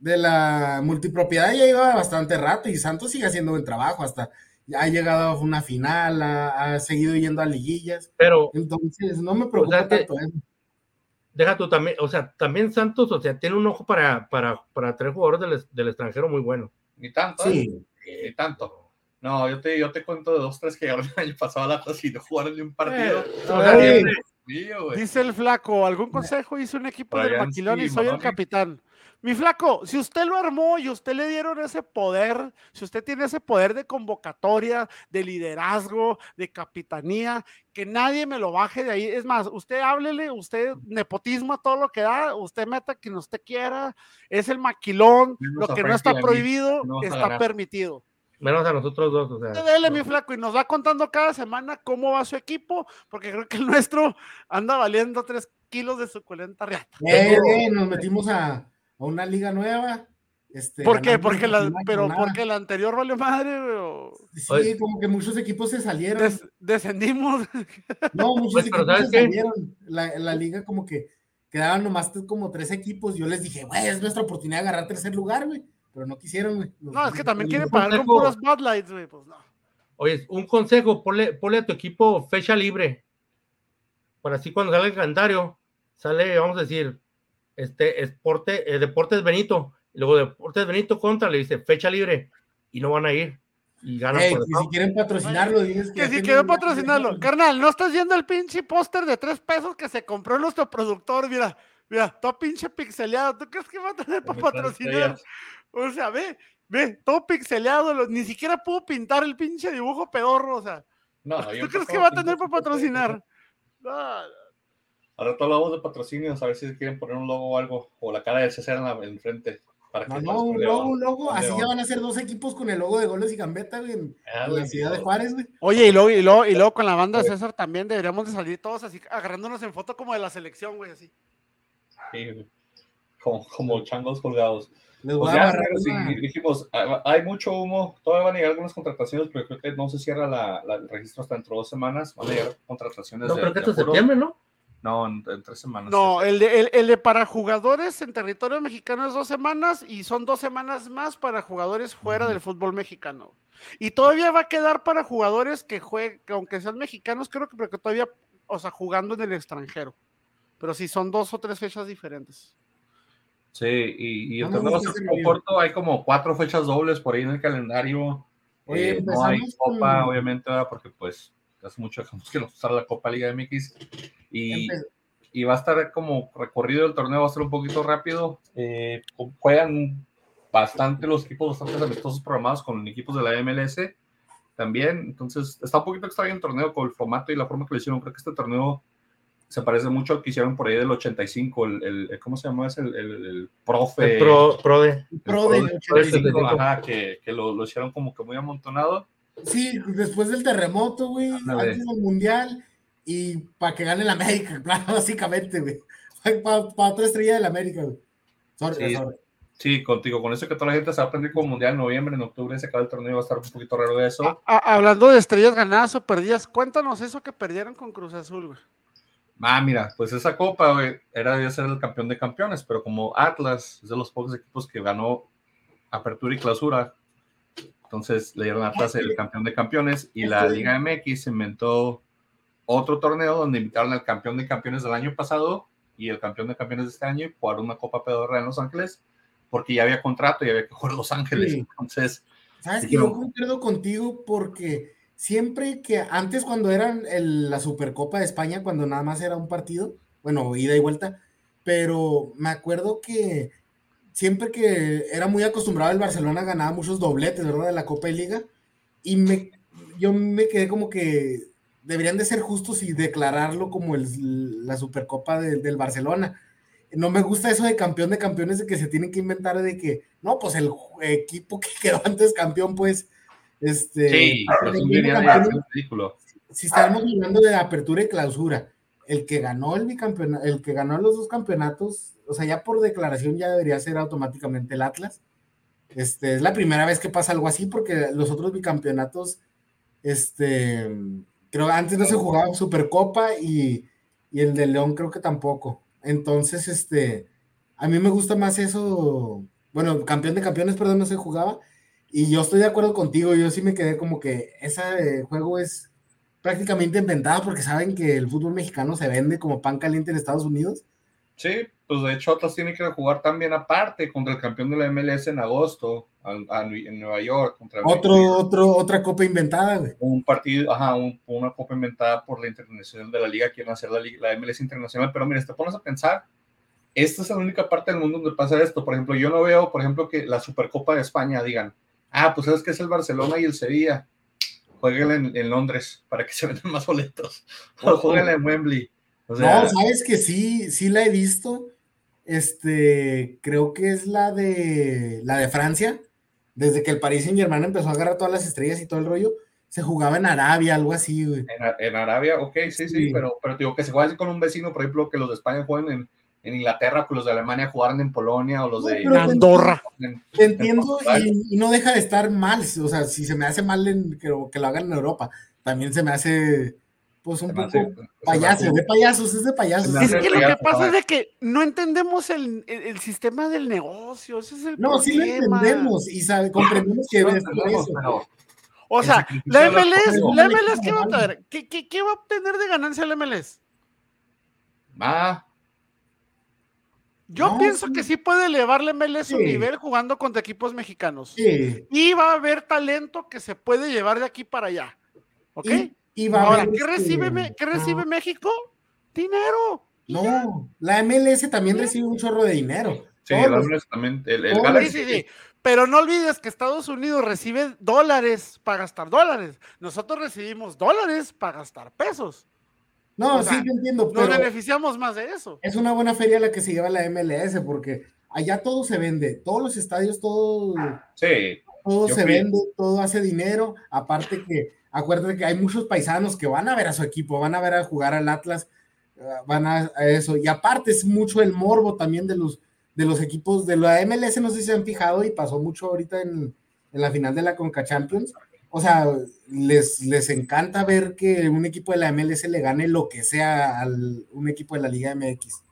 [SPEAKER 2] de la multipropiedad ya lleva bastante rato y Santos sigue haciendo buen trabajo, hasta ya ha llegado a una final, ha, ha seguido yendo a liguillas,
[SPEAKER 4] Pero
[SPEAKER 2] entonces no me preocupa
[SPEAKER 4] O sea que-
[SPEAKER 2] tanto eso.
[SPEAKER 4] deja tú también, o sea, también Santos, o sea, tiene un ojo para, para, para tres jugadores del, del extranjero muy bueno.
[SPEAKER 1] Ni tanto, ¿eh?
[SPEAKER 2] Sí,
[SPEAKER 1] Ni tanto. No, yo te, yo te cuento de dos, tres que llegaron [laughs] el año pasado a la y no jugaron ni un partido.
[SPEAKER 4] Eh,
[SPEAKER 1] Mío,
[SPEAKER 3] dice el flaco, ¿algún consejo? Hice un equipo del
[SPEAKER 1] Brian,
[SPEAKER 3] maquilón y soy el capitán. Mi flaco, si usted lo armó y usted le dieron ese poder, si usted tiene ese poder de convocatoria, de liderazgo, de capitanía, que nadie me lo baje de ahí. Es más, usted háblele, usted nepotismo a todo lo que da, usted meta quien usted quiera, es el maquilón, lo
[SPEAKER 1] a
[SPEAKER 3] que no está prohibido está permitido.
[SPEAKER 4] Menos a nosotros dos, o sea.
[SPEAKER 3] Dele, mi flaco, y nos va contando cada semana cómo va su equipo, porque creo que el nuestro anda valiendo tres kilos de suculenta riata.
[SPEAKER 2] Eh, eh, nos metimos a, a una liga nueva. Este,
[SPEAKER 3] ¿Por qué? Porque la, pero porque la anterior valió madre, o
[SPEAKER 2] Sí,
[SPEAKER 4] Oye.
[SPEAKER 2] como que muchos equipos se salieron.
[SPEAKER 3] des- descendimos.
[SPEAKER 2] No, [laughs] muchos
[SPEAKER 4] Pues,
[SPEAKER 2] equipos
[SPEAKER 4] ¿sabes
[SPEAKER 2] se
[SPEAKER 4] qué?
[SPEAKER 2] salieron. La, la liga como que quedaban nomás como tres equipos. Yo les dije, güey, es nuestra oportunidad de agarrar tercer lugar, güey. Pero no quisieron, güey. Los-
[SPEAKER 3] No, es que también quieren pagar con puros Bud Lights, güey, pues no.
[SPEAKER 4] Oye, un consejo, ponle, ponle a tu equipo fecha libre. Para así cuando sale el calendario, sale, vamos a decir, este esporte, eh, Deportes Benito, y luego Deportes Benito contra, le dice fecha libre, y no van a ir. Y ganan
[SPEAKER 2] Ey,
[SPEAKER 4] por
[SPEAKER 2] que si
[SPEAKER 4] default.
[SPEAKER 2] quieren patrocinarlo, dices
[SPEAKER 3] Que
[SPEAKER 2] ya
[SPEAKER 3] si
[SPEAKER 2] una-
[SPEAKER 3] patrocinarlo. Carnal, no estás viendo el pinche póster de tres pesos que se compró nuestro productor, mira, mira, todo pinche pixeleado. ¿Tú crees que va a tener para patrocinar? O sea, ve, ve, todo pixeleado, lo- ni siquiera pudo pintar el pinche dibujo pedorro, o sea.
[SPEAKER 1] No,
[SPEAKER 3] ¿Tú
[SPEAKER 1] yo
[SPEAKER 3] crees que va a tener para patrocinar? No,
[SPEAKER 1] Ahora todos hablamos de patrocinios, a ver si quieren poner un logo o algo, o la cara de César en, la, en frente. Para
[SPEAKER 2] No,
[SPEAKER 1] que
[SPEAKER 2] no, un logo, un logo. Así ya van a ser dos equipos con el logo de goles y gambeta, güey, en,
[SPEAKER 1] Ah,
[SPEAKER 2] la ciudad de. Juárez, güey.
[SPEAKER 3] Oye, y luego, y, luego, y luego con la banda de César también deberíamos de salir todos así, agarrándonos en foto como de la selección, güey, así.
[SPEAKER 1] Sí, güey. como, como changos colgados.
[SPEAKER 2] Les voy
[SPEAKER 1] Pues
[SPEAKER 2] a
[SPEAKER 1] ya,
[SPEAKER 2] agarrar
[SPEAKER 1] sí,
[SPEAKER 2] una-
[SPEAKER 1] dijimos, ah, hay mucho humo, todavía van a llegar algunas contrataciones, pero creo que no se cierra la, la- el registro hasta dentro de dos semanas, van a llegar contrataciones.
[SPEAKER 4] No,
[SPEAKER 1] de-
[SPEAKER 4] creo que
[SPEAKER 1] de
[SPEAKER 4] hasta septiembre, ¿no?
[SPEAKER 1] No, en, en tres semanas.
[SPEAKER 3] No, el de, el, el de para jugadores en territorio mexicano es dos semanas y son dos semanas más para jugadores fuera del fútbol mexicano. Y todavía va a quedar para jugadores que jueguen, que aunque sean mexicanos, creo que, pero que todavía, o sea, jugando en el extranjero. Pero sí, son dos o tres fechas diferentes.
[SPEAKER 1] Sí, y, y el
[SPEAKER 2] No
[SPEAKER 1] como
[SPEAKER 2] lío.
[SPEAKER 1] corto, hay como cuatro fechas dobles por ahí en el calendario.
[SPEAKER 2] Oye,
[SPEAKER 1] Eh, no hay copa,
[SPEAKER 2] con-
[SPEAKER 1] obviamente, ¿verdad? porque pues hace mucho que nos usar la Copa Liga MX. Y,
[SPEAKER 2] Empe-
[SPEAKER 1] y va a estar como recorrido del torneo, va a ser un poquito rápido. Eh, juegan bastante los equipos, bastantes amistosos programados con equipos de la MLS también. Entonces, está un poquito extraño el torneo con el formato y la forma que lo hicieron. Creo que este torneo se parece mucho al que hicieron por ahí del 85. El, el- el- ¿Cómo se llama? Es el, el- el profe.
[SPEAKER 4] El pro, pro de.
[SPEAKER 1] el
[SPEAKER 2] Pro del
[SPEAKER 1] del
[SPEAKER 2] 85.
[SPEAKER 1] 85, ajá, que, que lo, lo hicieron como que muy amontonado.
[SPEAKER 2] Sí, después del terremoto, güey, antes del mundial y para que gane el América, [laughs] claro, básicamente, güey. Para otra estrella del América, güey. Sorry,
[SPEAKER 1] Sí.
[SPEAKER 2] sorry.
[SPEAKER 1] Sí, contigo, con eso que toda la gente se va a aprender como mundial en noviembre, en octubre se acaba el torneo, va a estar un poquito raro de eso.
[SPEAKER 3] A- a- hablando de estrellas ganadas o perdidas, cuéntanos eso que perdieron con Cruz Azul, güey.
[SPEAKER 1] Ah, mira, pues esa copa, güey, era de ser el campeón de campeones, pero como Atlas es de los pocos equipos que ganó apertura y clausura, entonces le dieron a Atlas el campeón de campeones y la Liga MX inventó otro torneo donde invitaron al campeón de campeones del año pasado y el campeón de campeones de este año y jugaron una copa pedorra en Los Ángeles porque ya había contrato y había que jugar Los Ángeles.
[SPEAKER 2] Sí.
[SPEAKER 1] Entonces,
[SPEAKER 2] Sabes que yo concuerdo contigo porque siempre que antes cuando eran la Supercopa de España, cuando nada más era un partido, bueno, ida y vuelta, pero me acuerdo que siempre que era muy acostumbrado el Barcelona ganaba muchos dobletes, ¿verdad? De la Copa y Liga. Y me, yo me quedé como que deberían de ser justos y declararlo como el, la Supercopa del Barcelona. No me gusta eso de campeón de campeones, de que se tienen que inventar de que, no, pues el equipo que [laughs] quedó antes campeón, pues, este...
[SPEAKER 1] Sí, es un ridículo.
[SPEAKER 2] Si estamos hablando de apertura y clausura, el que ganó el bicampeonato, el que ganó los dos campeonatos, o sea, ya por declaración ya debería ser automáticamente el Atlas. Este, es la primera vez que pasa algo así porque los otros bicampeonatos, este, creo antes no se jugaba Supercopa y, y el de León creo que tampoco. Entonces, este, a mí me gusta más eso, bueno, campeón de campeones, perdón, no se jugaba. Y yo estoy de acuerdo contigo, yo sí me quedé como que ese juego es prácticamente inventado porque saben que el fútbol mexicano se vende como pan caliente en Estados Unidos.
[SPEAKER 1] Sí, pues de hecho Atlas tiene que jugar también aparte contra el campeón de la MLS en agosto en Nueva York. Contra
[SPEAKER 2] otro, otro, otra copa inventada, güey.
[SPEAKER 1] Un partido, ajá, una copa inventada por la internacional de la liga, quieren hacer la, la MLS internacional, pero mira, te pones a pensar, esta es la única parte del mundo donde pasa esto. Por ejemplo, yo no veo, por ejemplo, que la Supercopa de España digan, ah, pues sabes que es el Barcelona y el Sevilla jueguen en, Londres para que se vendan más boletos. [laughs] O jueguen en Wembley.
[SPEAKER 2] no, sabes que sí, sí la he visto. Este, creo que es la de la de Francia. Desde que el Paris Saint Germain empezó a agarrar todas las estrellas y todo el rollo, se jugaba en Arabia, algo así, güey.
[SPEAKER 1] En, Arabia, ok, sí, sí, pero, pero digo que se juega así con un vecino, por ejemplo, que los de España jueguen en, en Inglaterra, pues los de Alemania jugaran en Polonia o los de
[SPEAKER 3] Andorra.
[SPEAKER 2] entiendo y, no deja de estar mal, o sea, si se me hace mal en, que, que, lo hagan en Europa, también se me hace pues un poco payaso, de payasos, es de payasos.
[SPEAKER 3] Es que lo que pasa es de que no entendemos el, el, sistema del negocio, ese es el
[SPEAKER 2] No, sí lo entendemos y sabe, comprendemos que es
[SPEAKER 3] O sea, la MLS, la MLS, ¿qué va a tener? ¿Qué, qué, qué va a obtener de ganancia la MLS?
[SPEAKER 1] Va,
[SPEAKER 3] yo pienso que sí puede elevarle MLS su nivel jugando contra equipos mexicanos. Y va a haber talento que se puede llevar de aquí para allá. ¿Ok? Y, Ahora, ¿qué, recibe, ¿qué recibe México? Dinero.
[SPEAKER 2] No, la MLS también recibe un chorro de dinero.
[SPEAKER 1] Sí, la MLS también. El,
[SPEAKER 3] sí, sí, Pero no olvides que Estados Unidos recibe dólares para gastar dólares. Nosotros recibimos dólares para gastar pesos.
[SPEAKER 2] No, sí, yo entiendo.
[SPEAKER 3] Pero nos beneficiamos más de eso.
[SPEAKER 2] Es una buena feria la que se lleva la MLS, porque allá todo se vende, todos los estadios, todo,
[SPEAKER 1] sí,
[SPEAKER 2] todo se vende, todo hace dinero. Aparte que, acuérdate que hay muchos paisanos que van a ver a su equipo, van a ver a jugar al Atlas, eh, van a, eso. Y aparte es mucho el morbo también de los, de los equipos de la MLS, no sé si se han fijado y pasó mucho ahorita en, en la final de la Conca Champions o sea, les, les encanta ver que un equipo de la MLS le gane lo que sea a un equipo de la Liga MX.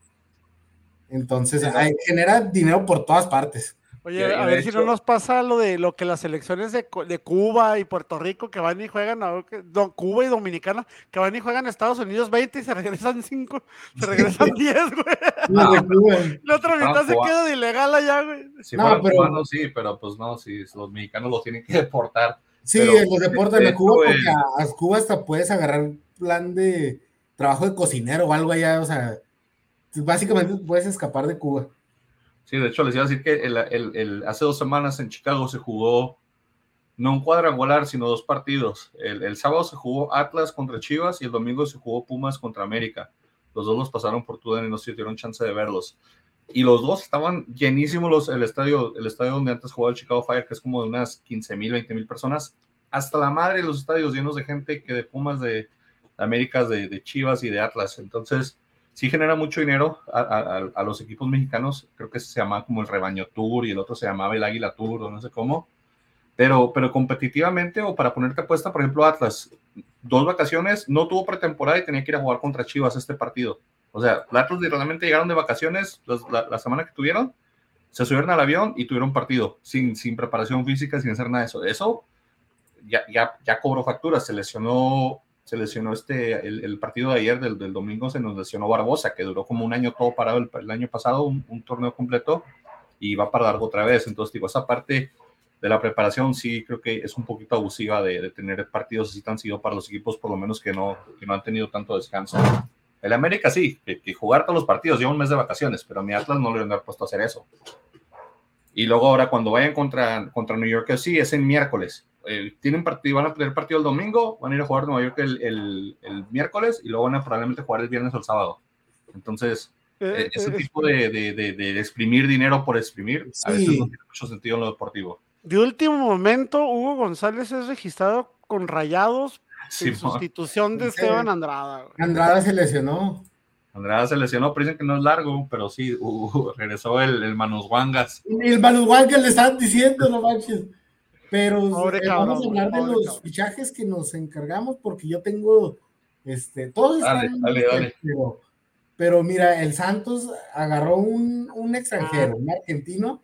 [SPEAKER 2] Entonces, genera dinero por todas partes.
[SPEAKER 3] Oye, a ver si no nos pasa lo de lo que las selecciones de, Cuba y Puerto Rico que van y juegan, a, Cuba y Dominicana, que van y juegan a Estados Unidos 20 y se regresan 5, se regresan 10, güey. La otra mitad se queda de ilegal allá, güey.
[SPEAKER 1] no, pero... sí, pero pues no, si los mexicanos los tienen que deportar.
[SPEAKER 2] Sí, en los deportes de Cuba, porque a, Cuba hasta puedes agarrar plan de trabajo de cocinero o algo allá, o sea, básicamente puedes escapar de Cuba.
[SPEAKER 1] Sí, de hecho les iba a decir que el, hace dos semanas en Chicago se jugó no un cuadrangular, sino dos partidos. El, sábado se jugó Atlas contra Chivas y el domingo se jugó Pumas contra América. Los dos los pasaron por Tuden y no se dieron chance de verlos. Y los dos estaban llenísimos los, el estadio, el estadio donde antes jugaba el Chicago Fire, que es como de unas 15 mil, 20 mil personas. Hasta la madre los estadios llenos de gente que de Pumas, de, Américas, de, Chivas y de Atlas. Entonces, sí genera mucho dinero a, los equipos mexicanos. Creo que se llama como el Rebaño Tour y el otro se llamaba el Águila Tour o no sé cómo. Pero, pero competitivamente o para ponerte apuesta, por ejemplo, Atlas, dos vacaciones, no tuvo pretemporada y tenía que ir a jugar contra Chivas este partido. O sea, los Atlas literalmente llegaron de vacaciones la, semana que tuvieron, se subieron al avión y tuvieron partido sin, sin preparación física, sin hacer nada de eso. Eso ya, ya, ya cobró facturas, se lesionó, se lesionó este, el, partido de ayer del, del, domingo, se nos lesionó Barbosa, que duró como un año todo parado el, año pasado, un, un, torneo completo, y va para largo otra vez. Entonces, digo, esa parte de la preparación sí creo que es un poquito abusiva de, de tener partidos así tan sido para los equipos, por lo menos que no, que no han tenido tanto descanso. El América sí, que, jugar todos los partidos, lleva un mes de vacaciones, pero a mi Atlas no le han puesto a hacer eso. Y luego ahora cuando vayan contra, contra New York, sí, es en miércoles. eh, tienen partido, van a tener partido el domingo, van a ir a jugar Nueva York el, el, el miércoles y luego van a probablemente jugar el viernes o el sábado. Entonces,
[SPEAKER 3] Eh,
[SPEAKER 1] eh, ese
[SPEAKER 3] eh,
[SPEAKER 1] tipo de, de, de, de exprimir dinero por exprimir, a veces
[SPEAKER 2] Sí.
[SPEAKER 1] no tiene mucho sentido en lo deportivo.
[SPEAKER 3] De último momento, Hugo González es registrado con rayados
[SPEAKER 1] Sí, [laughs] [laughs]
[SPEAKER 3] en sustitución de. Esteban Andrada. güey.
[SPEAKER 2] Andrada se lesionó.
[SPEAKER 1] Andrada se lesionó, pero dicen que no es largo, pero sí, uh, regresó el, el Manos Wangas.
[SPEAKER 2] Y el que le están diciendo, no manches. Pero
[SPEAKER 3] Pobre
[SPEAKER 2] eh, vamos
[SPEAKER 3] cabrón,
[SPEAKER 2] a hablar de los
[SPEAKER 3] cabrón.
[SPEAKER 2] fichajes que nos encargamos, porque yo tengo, este, todos
[SPEAKER 1] Dale,
[SPEAKER 2] están,
[SPEAKER 1] dale, dale.
[SPEAKER 2] Pero, pero mira, el Santos agarró un, un extranjero, un argentino,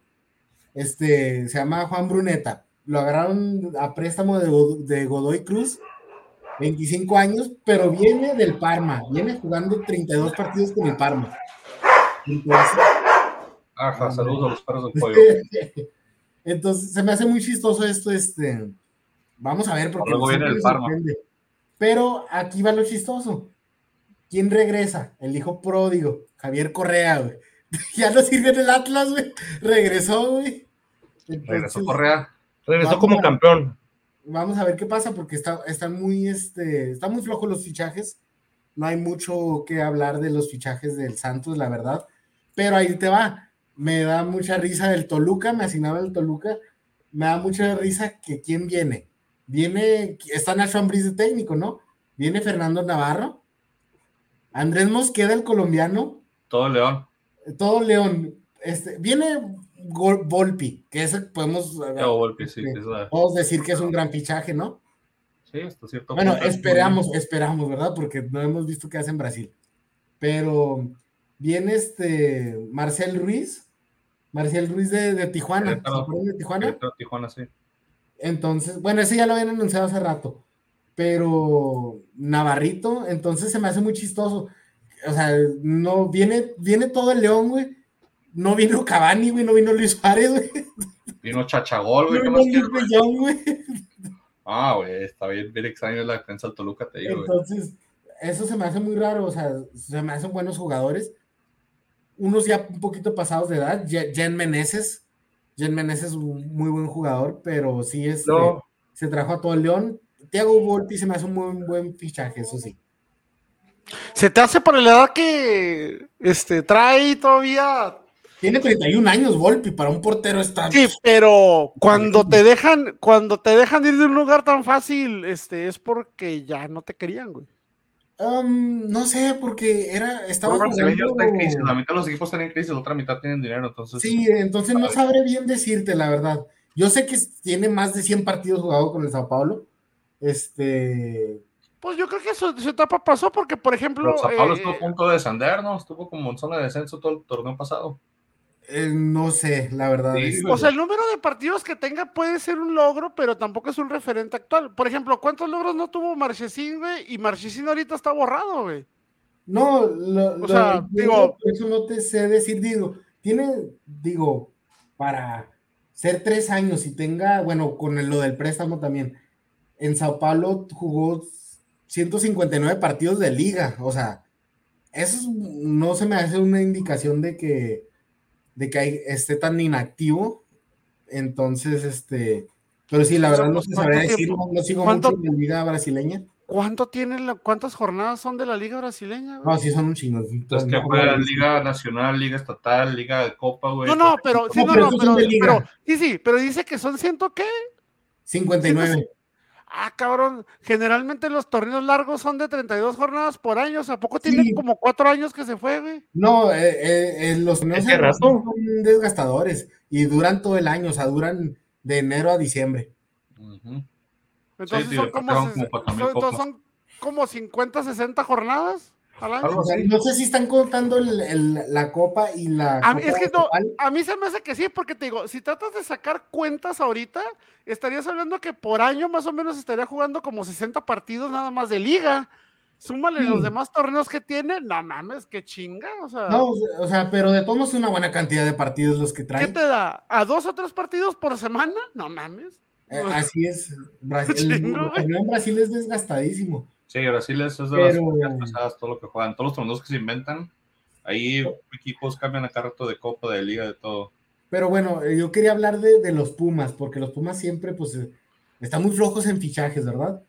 [SPEAKER 2] este, se llama Juan Bruneta. Lo agarraron a préstamo de, de Godoy Cruz, 25 años, pero viene del Parma, viene jugando 32 partidos con el Parma. Entonces,
[SPEAKER 1] Ajá, saludos a los perros del pollo. [laughs]
[SPEAKER 2] Entonces, se me hace muy chistoso esto, este, vamos a ver, porque
[SPEAKER 1] Luego viene el
[SPEAKER 2] me
[SPEAKER 1] Parma.
[SPEAKER 2] sorprende. Pero aquí va lo chistoso. ¿Quién regresa? El hijo pródigo, Javier Correa, güey. [laughs] Ya no sirve en el Atlas, güey. Regresó, güey.
[SPEAKER 1] Regresó Correa.
[SPEAKER 4] Regresó como
[SPEAKER 2] a-
[SPEAKER 4] campeón.
[SPEAKER 2] Vamos a ver qué pasa, porque está, están muy, este, muy flojos los fichajes. No hay mucho que hablar de los fichajes del Santos, la verdad. Pero ahí te va. Me da mucha risa el Toluca, me asignaba el Toluca. Me da mucha risa que quién viene. Viene, está Nacho Ambriz de técnico, ¿no? Viene Fernando Navarro. Andrés Mosqueda, el colombiano.
[SPEAKER 1] Todo León.
[SPEAKER 2] Todo León. Este, viene Volpi, que ese podemos,
[SPEAKER 1] Teo Volpi, sí, que es la-
[SPEAKER 2] podemos decir que es un gran fichaje, ¿no?
[SPEAKER 1] sí, hasta cierto
[SPEAKER 2] Bueno,
[SPEAKER 1] punto.
[SPEAKER 2] esperamos, esperamos, ¿verdad? Porque no hemos visto qué hace en Brasil. Pero viene este Marcel Ruiz, Marcel Ruiz de, de Tijuana, ¿se
[SPEAKER 1] Querétaro.
[SPEAKER 2] acuerdan de Tijuana?
[SPEAKER 1] Querétaro, Tijuana, sí.
[SPEAKER 2] Entonces, bueno, ese ya lo habían anunciado hace rato, pero Navarrito, entonces se me hace muy chistoso. O sea, no viene, viene todo el León, güey. No vino Cavani, güey, no vino Luis Suárez, güey.
[SPEAKER 1] Vino Chachagol, güey.
[SPEAKER 2] No
[SPEAKER 1] ¿qué
[SPEAKER 2] vino Luis
[SPEAKER 1] güey?
[SPEAKER 2] Bellón, güey.
[SPEAKER 1] Ah, güey, está bien, bien extraño la defensa del Toluca, te digo, güey.
[SPEAKER 2] Entonces, eso se me hace muy raro, o sea, se me hacen buenos jugadores. Unos ya un poquito pasados de edad, Jen Meneses. Jen Meneses es un muy buen jugador, pero sí es,
[SPEAKER 4] No,
[SPEAKER 2] se trajo a todo el León. Thiago Volpi se me hace un buen, buen fichaje, eso sí.
[SPEAKER 3] ¿Se te hace por la edad que este, trae todavía?
[SPEAKER 2] Tiene 31 años Volpi, para un portero está...
[SPEAKER 3] Sí, pero cuando te dejan, cuando te dejan ir de un lugar tan fácil, este, es porque ya no te querían, güey.
[SPEAKER 2] Um, no sé, porque era, estaba
[SPEAKER 1] está en crisis,
[SPEAKER 2] jugando...
[SPEAKER 1] La mitad de los equipos están en crisis, la otra mitad tienen dinero, entonces.
[SPEAKER 2] Sí, entonces no sabré bien decirte, la verdad. Yo sé que tiene más de 100 partidos jugados con el Sao Paulo. Este,
[SPEAKER 3] Pues yo creo que su, su etapa pasó porque, por ejemplo,
[SPEAKER 1] Pero Sao Paulo
[SPEAKER 3] eh,
[SPEAKER 1] estuvo a punto de descender, ¿no? Estuvo como en zona de descenso todo el torneo pasado.
[SPEAKER 2] Eh, no sé, la verdad.
[SPEAKER 1] Sí,
[SPEAKER 2] es-
[SPEAKER 3] o sea, el número de partidos que tenga puede ser un logro, pero tampoco es un referente actual. Por ejemplo, ¿cuántos logros no tuvo Marchesín, güey? Y Marchesín ahorita está borrado, güey.
[SPEAKER 2] no, lo, lo
[SPEAKER 3] sea, digo-
[SPEAKER 2] eso no te sé decir, digo, tiene, digo, para ser tres años y tenga, bueno, con el- lo del préstamo también, en Sao Paulo jugó 159 partidos de liga, o sea, eso es- no se me hace una indicación de que, de que hay- esté tan inactivo, entonces, este, pero sí, la verdad no se
[SPEAKER 3] ¿Cuánto
[SPEAKER 2] sabría decir, no, sigo
[SPEAKER 3] ¿Cuánto-
[SPEAKER 2] mucho en la liga brasileña.
[SPEAKER 3] ¿Cuánto tiene la, ¿Cuántas jornadas son de la Liga Brasileña? güey?
[SPEAKER 2] No, sí son un chingo.
[SPEAKER 1] Entonces, que
[SPEAKER 2] No,
[SPEAKER 1] juega
[SPEAKER 2] no,
[SPEAKER 1] Liga Nacional, Liga Estatal, Liga de Copa, güey.
[SPEAKER 3] No, no, pero, sí,
[SPEAKER 2] No,
[SPEAKER 3] no,
[SPEAKER 2] pero
[SPEAKER 3] pero, sí, sí, pero dice que son ciento qué?
[SPEAKER 2] 59.
[SPEAKER 3] Ah, cabrón, generalmente los torneos largos son de 32 jornadas por año, o sea, ¿a poco tiene
[SPEAKER 2] Sí.
[SPEAKER 3] como cuatro años que se fue, güey?
[SPEAKER 2] No, eh, eh, eh, los torneos son desgastadores y duran todo el año, o sea, duran de enero a diciembre.
[SPEAKER 3] Entonces
[SPEAKER 1] sí,
[SPEAKER 3] son como,
[SPEAKER 1] como
[SPEAKER 3] son, entonces
[SPEAKER 1] copas.
[SPEAKER 3] son como 50, 60 jornadas.
[SPEAKER 1] Algo así.
[SPEAKER 2] no sé si están contando el- el- la copa y la.
[SPEAKER 3] A mí,
[SPEAKER 2] Copa
[SPEAKER 3] es que no,
[SPEAKER 2] Estatal.
[SPEAKER 3] a mí se me hace que sí, porque te digo, si tratas de sacar cuentas ahorita, estarías hablando que por año más o menos estaría jugando como 60 partidos nada más de liga. Súmale los demás torneos que tiene, no mames, qué chinga, o sea,
[SPEAKER 2] No, o sea, pero de todos es una buena cantidad de partidos los que
[SPEAKER 3] ¿qué
[SPEAKER 2] traen.
[SPEAKER 3] te da? ¿A dos o tres partidos por semana? No mames.
[SPEAKER 2] Eh, así es. Brasil, [laughs] el, torneo en Brasil es desgastadísimo.
[SPEAKER 1] Sí, Brasil es, es de las
[SPEAKER 2] Pero-
[SPEAKER 1] pesadas, todo lo que juegan. Todos los torneos que se inventan, ahí equipos cambian a cada rato de Copa, de Liga, de todo.
[SPEAKER 2] Pero bueno, eh, yo quería hablar de, de los Pumas, porque los Pumas siempre, pues, eh, están muy flojos en fichajes, ¿verdad?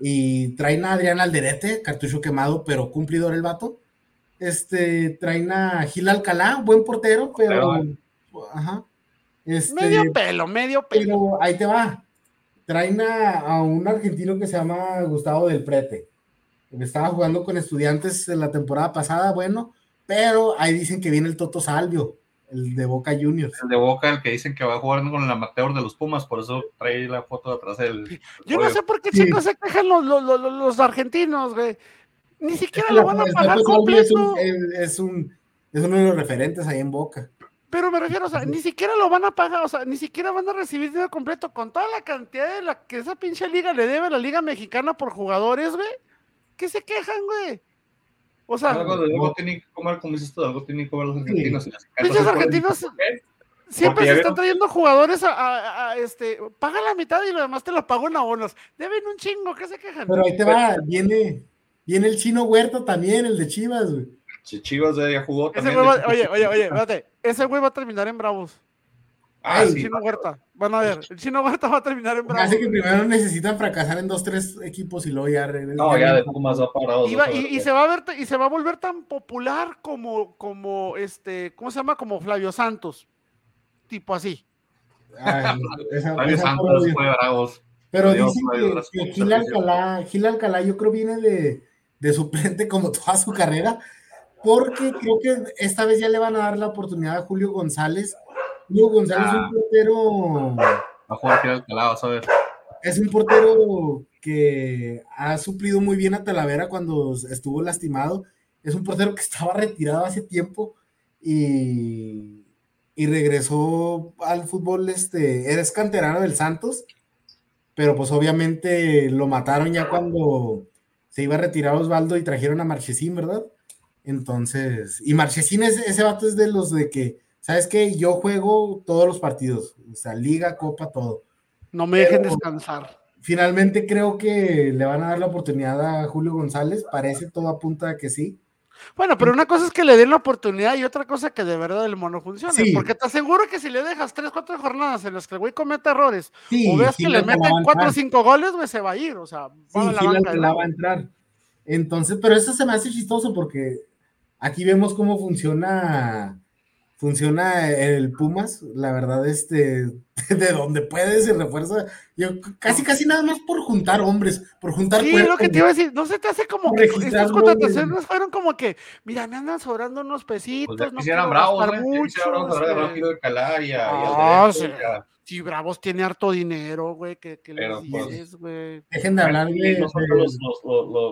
[SPEAKER 2] Y traen a Adrián Alderete, cartucho quemado, pero cumplidor el vato. Este, traen a Gil Alcalá, buen portero, pero. Ajá. Este,
[SPEAKER 3] medio pelo, medio pelo.
[SPEAKER 2] Pero ahí te va. Traen a, a un argentino que se llama Gustavo del Prete. Que estaba jugando con estudiantes en la temporada pasada, bueno, pero ahí dicen que viene el Toto Salvio, el de Boca Juniors.
[SPEAKER 1] El de Boca, el que dicen que va jugando con el amateur de los Pumas, por eso trae la foto de atrás del.
[SPEAKER 3] Yo no sé por qué chicos se quejan los, los, los, los argentinos, güey. Ni siquiera lo van a pagar
[SPEAKER 2] Es
[SPEAKER 3] completo.
[SPEAKER 2] un, es, un, es uno de los referentes ahí en Boca.
[SPEAKER 3] Pero me refiero, o sea, ni siquiera lo van a pagar, o sea, ni siquiera van a recibir dinero completo con toda la cantidad de la que esa pinche liga le debe a la liga mexicana por jugadores, güey. ¿Qué se quejan, güey? O sea,
[SPEAKER 1] algo, de algo tienen que comer, como dices tú, algo tienen que comer los argentinos.
[SPEAKER 2] Sí.
[SPEAKER 3] Pinches argentinos siempre se están trayendo jugadores a, a, a, este, paga la mitad y lo demás te lo pago en abonos. Deben un chingo, ¿qué se quejan?
[SPEAKER 2] Pero ahí te va, viene, viene el chino Huerta también, el de Chivas, güey.
[SPEAKER 1] Chivas ya jugó
[SPEAKER 3] ese
[SPEAKER 1] también.
[SPEAKER 3] Güey va, oye, oye, oye, espérate, ese güey va a terminar en Bravos.
[SPEAKER 1] Ah,
[SPEAKER 3] el
[SPEAKER 1] sí,
[SPEAKER 3] chino Huerta, van a ver, el chino Huerta va a terminar en Bravos.
[SPEAKER 2] Así que primero necesitan fracasar en dos, tres equipos y luego ya.
[SPEAKER 1] No, ya de Pumas va para
[SPEAKER 3] y, va, y, y, se va a ver y se va a volver tan popular como, como este, ¿cómo se llama? Como Flavio Santos. Tipo así.
[SPEAKER 2] Ay, [laughs] esa,
[SPEAKER 1] Flavio
[SPEAKER 2] esa
[SPEAKER 1] Santos fue Bravos.
[SPEAKER 2] Pero
[SPEAKER 1] Dios,
[SPEAKER 2] dicen que, que Gil Alcalá, Gil Alcalá, yo creo viene de, de suplente como toda su carrera, porque creo que esta vez ya le van a dar la oportunidad a Julio González. Julio González
[SPEAKER 1] Ah.
[SPEAKER 2] es un portero.
[SPEAKER 1] Va a jugar Alcalá, vas a ver.
[SPEAKER 2] Es un portero que ha suplido muy bien a Talavera cuando estuvo lastimado. Es un portero que estaba retirado hace tiempo y, y regresó al fútbol. Este, eres canterano del Santos, pero pues obviamente lo mataron ya cuando se iba a retirar Osvaldo y trajeron a Marchesín, ¿verdad? Entonces, y Marchesín, ese, ese vato es de los de que, ¿sabes qué? Yo juego todos los partidos, o sea, liga, copa, todo.
[SPEAKER 3] No me dejen descansar.
[SPEAKER 2] Finalmente creo que le van a dar la oportunidad a Julio González, parece todo apunta a que sí.
[SPEAKER 3] Bueno, pero una cosa es que le den la oportunidad y otra cosa que de verdad el mono funcione.
[SPEAKER 2] Sí.
[SPEAKER 3] Porque te aseguro que si le dejas tres, cuatro jornadas en las que el güey comete errores
[SPEAKER 2] Sí,
[SPEAKER 3] o veas
[SPEAKER 2] sí
[SPEAKER 3] que le meten
[SPEAKER 2] va a
[SPEAKER 3] cuatro o
[SPEAKER 2] entrar.
[SPEAKER 3] cinco goles, güey, se va a ir. O sea, va
[SPEAKER 2] Sí,
[SPEAKER 3] a la
[SPEAKER 2] va a entrar. Entonces, pero eso se me hace chistoso porque aquí vemos cómo funciona funciona el Pumas, la verdad, este, [laughs] de donde puede se refuerza, yo casi casi nada más por juntar hombres, por juntar
[SPEAKER 3] Sí,
[SPEAKER 2] cuerpos.
[SPEAKER 3] lo que te iba a decir, no se te hace como que estas contrataciones fueron como que, mira, me andan sobrando unos pesitos,
[SPEAKER 1] Pues
[SPEAKER 3] no
[SPEAKER 1] quisieran bravos, ¿eh?
[SPEAKER 3] Mucho.
[SPEAKER 1] quisieran bravos
[SPEAKER 3] este,
[SPEAKER 1] y a. al
[SPEAKER 3] Ah, sí.
[SPEAKER 1] y a-
[SPEAKER 3] Si Bravos tiene harto dinero, güey, que, que
[SPEAKER 1] Pero,
[SPEAKER 3] les
[SPEAKER 1] pues,
[SPEAKER 3] dices, güey.
[SPEAKER 2] Dejen de hablar de, de-
[SPEAKER 1] los, los,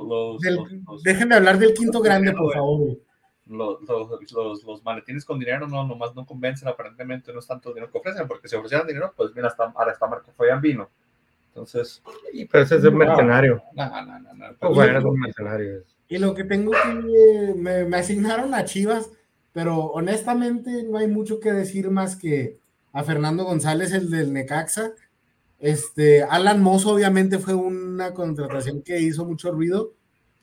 [SPEAKER 1] los,
[SPEAKER 2] del- dejen de hablar del quinto grande, por
[SPEAKER 1] güey.
[SPEAKER 2] favor.
[SPEAKER 1] los, los, los, los maletines con dinero no nomás no convencen, aparentemente no es tanto dinero que ofrecen, porque si ofrecieran dinero, pues mira, hasta, ahora está Marco Fabián vino. Entonces,
[SPEAKER 4] Y pero ese es un mercenario.
[SPEAKER 1] no, no, no, no. no.
[SPEAKER 4] Pues bueno, es un mercenario.
[SPEAKER 2] Y lo que tengo que me, me asignaron a Chivas, pero honestamente no hay mucho que decir más que a Fernando González, el del Necaxa. Este, Alan Mozo obviamente fue una contratación que hizo mucho ruido.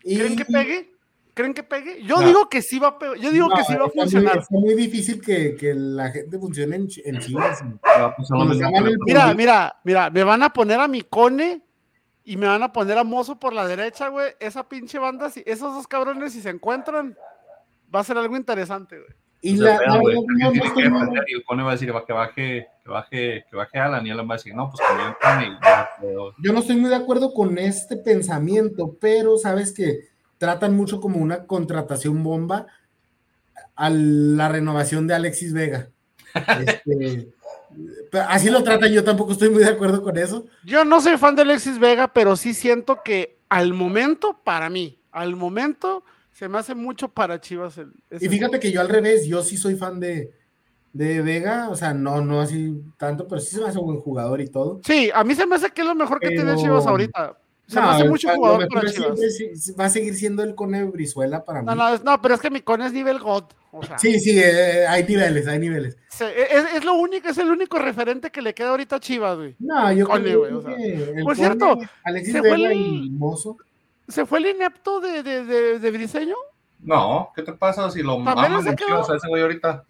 [SPEAKER 2] Y,
[SPEAKER 3] ¿Creen que pegue? ¿Creen que pegue? Yo
[SPEAKER 2] No.
[SPEAKER 3] digo que sí va a pegar. Yo digo
[SPEAKER 2] No,
[SPEAKER 3] que sí va a funcionar.
[SPEAKER 2] está muy difícil que, que la gente funcione en, en Chivas.
[SPEAKER 1] Va a pasar lo
[SPEAKER 2] Nos
[SPEAKER 1] mismo
[SPEAKER 2] llaman
[SPEAKER 1] con
[SPEAKER 2] el-
[SPEAKER 3] Mira, mira, mira, me van a poner a mi cone y me van a poner a Mozo por la derecha, güey. Esa pinche banda, si esos dos cabrones, si se encuentran, va a ser algo interesante, güey.
[SPEAKER 2] Y
[SPEAKER 1] Se
[SPEAKER 2] la, no
[SPEAKER 1] y el Cone va a decir que baje, que baje, que baje Alan y Alan va a decir, no, pues yo
[SPEAKER 2] no estoy muy de acuerdo con este pensamiento, pero sabes que tratan mucho como una contratación bomba a la renovación de Alexis Vega. [laughs] Este, así lo tratan, yo tampoco estoy muy de acuerdo con eso.
[SPEAKER 3] Yo no soy fan de Alexis Vega, pero sí siento que al momento, para mí, al momento, se me hace mucho para Chivas. El,
[SPEAKER 2] Y fíjate que yo al revés, yo sí soy fan de, de Vega, o sea, no, no así tanto, pero sí se me hace buen jugador y todo.
[SPEAKER 3] Sí, a mí se me hace que es lo mejor que tiene Chivas ahorita. Se me
[SPEAKER 2] No,
[SPEAKER 3] hace mucho jugador para Chivas.
[SPEAKER 2] siempre va a seguir siendo el Cone Brizuela para mí.
[SPEAKER 3] No, no, es- no, pero es que mi cone es nivel God. O sea,
[SPEAKER 2] Sí, sí, eh, hay niveles, hay niveles.
[SPEAKER 3] se- es, es lo único, es el único referente que le queda ahorita a Chivas, güey.
[SPEAKER 2] No, yo
[SPEAKER 3] Cone,
[SPEAKER 2] creo
[SPEAKER 3] güey, o sea.
[SPEAKER 2] que el
[SPEAKER 3] Por
[SPEAKER 2] Cone,
[SPEAKER 3] cierto,
[SPEAKER 2] Alexis
[SPEAKER 3] se fue
[SPEAKER 2] Vega
[SPEAKER 3] el-
[SPEAKER 2] y Mozo.
[SPEAKER 3] ¿Se fue el inepto de, de, de, de Briseño?
[SPEAKER 1] No, ¿qué te pasa si lo en
[SPEAKER 3] quedó-
[SPEAKER 1] Chivas a ese güey ahorita?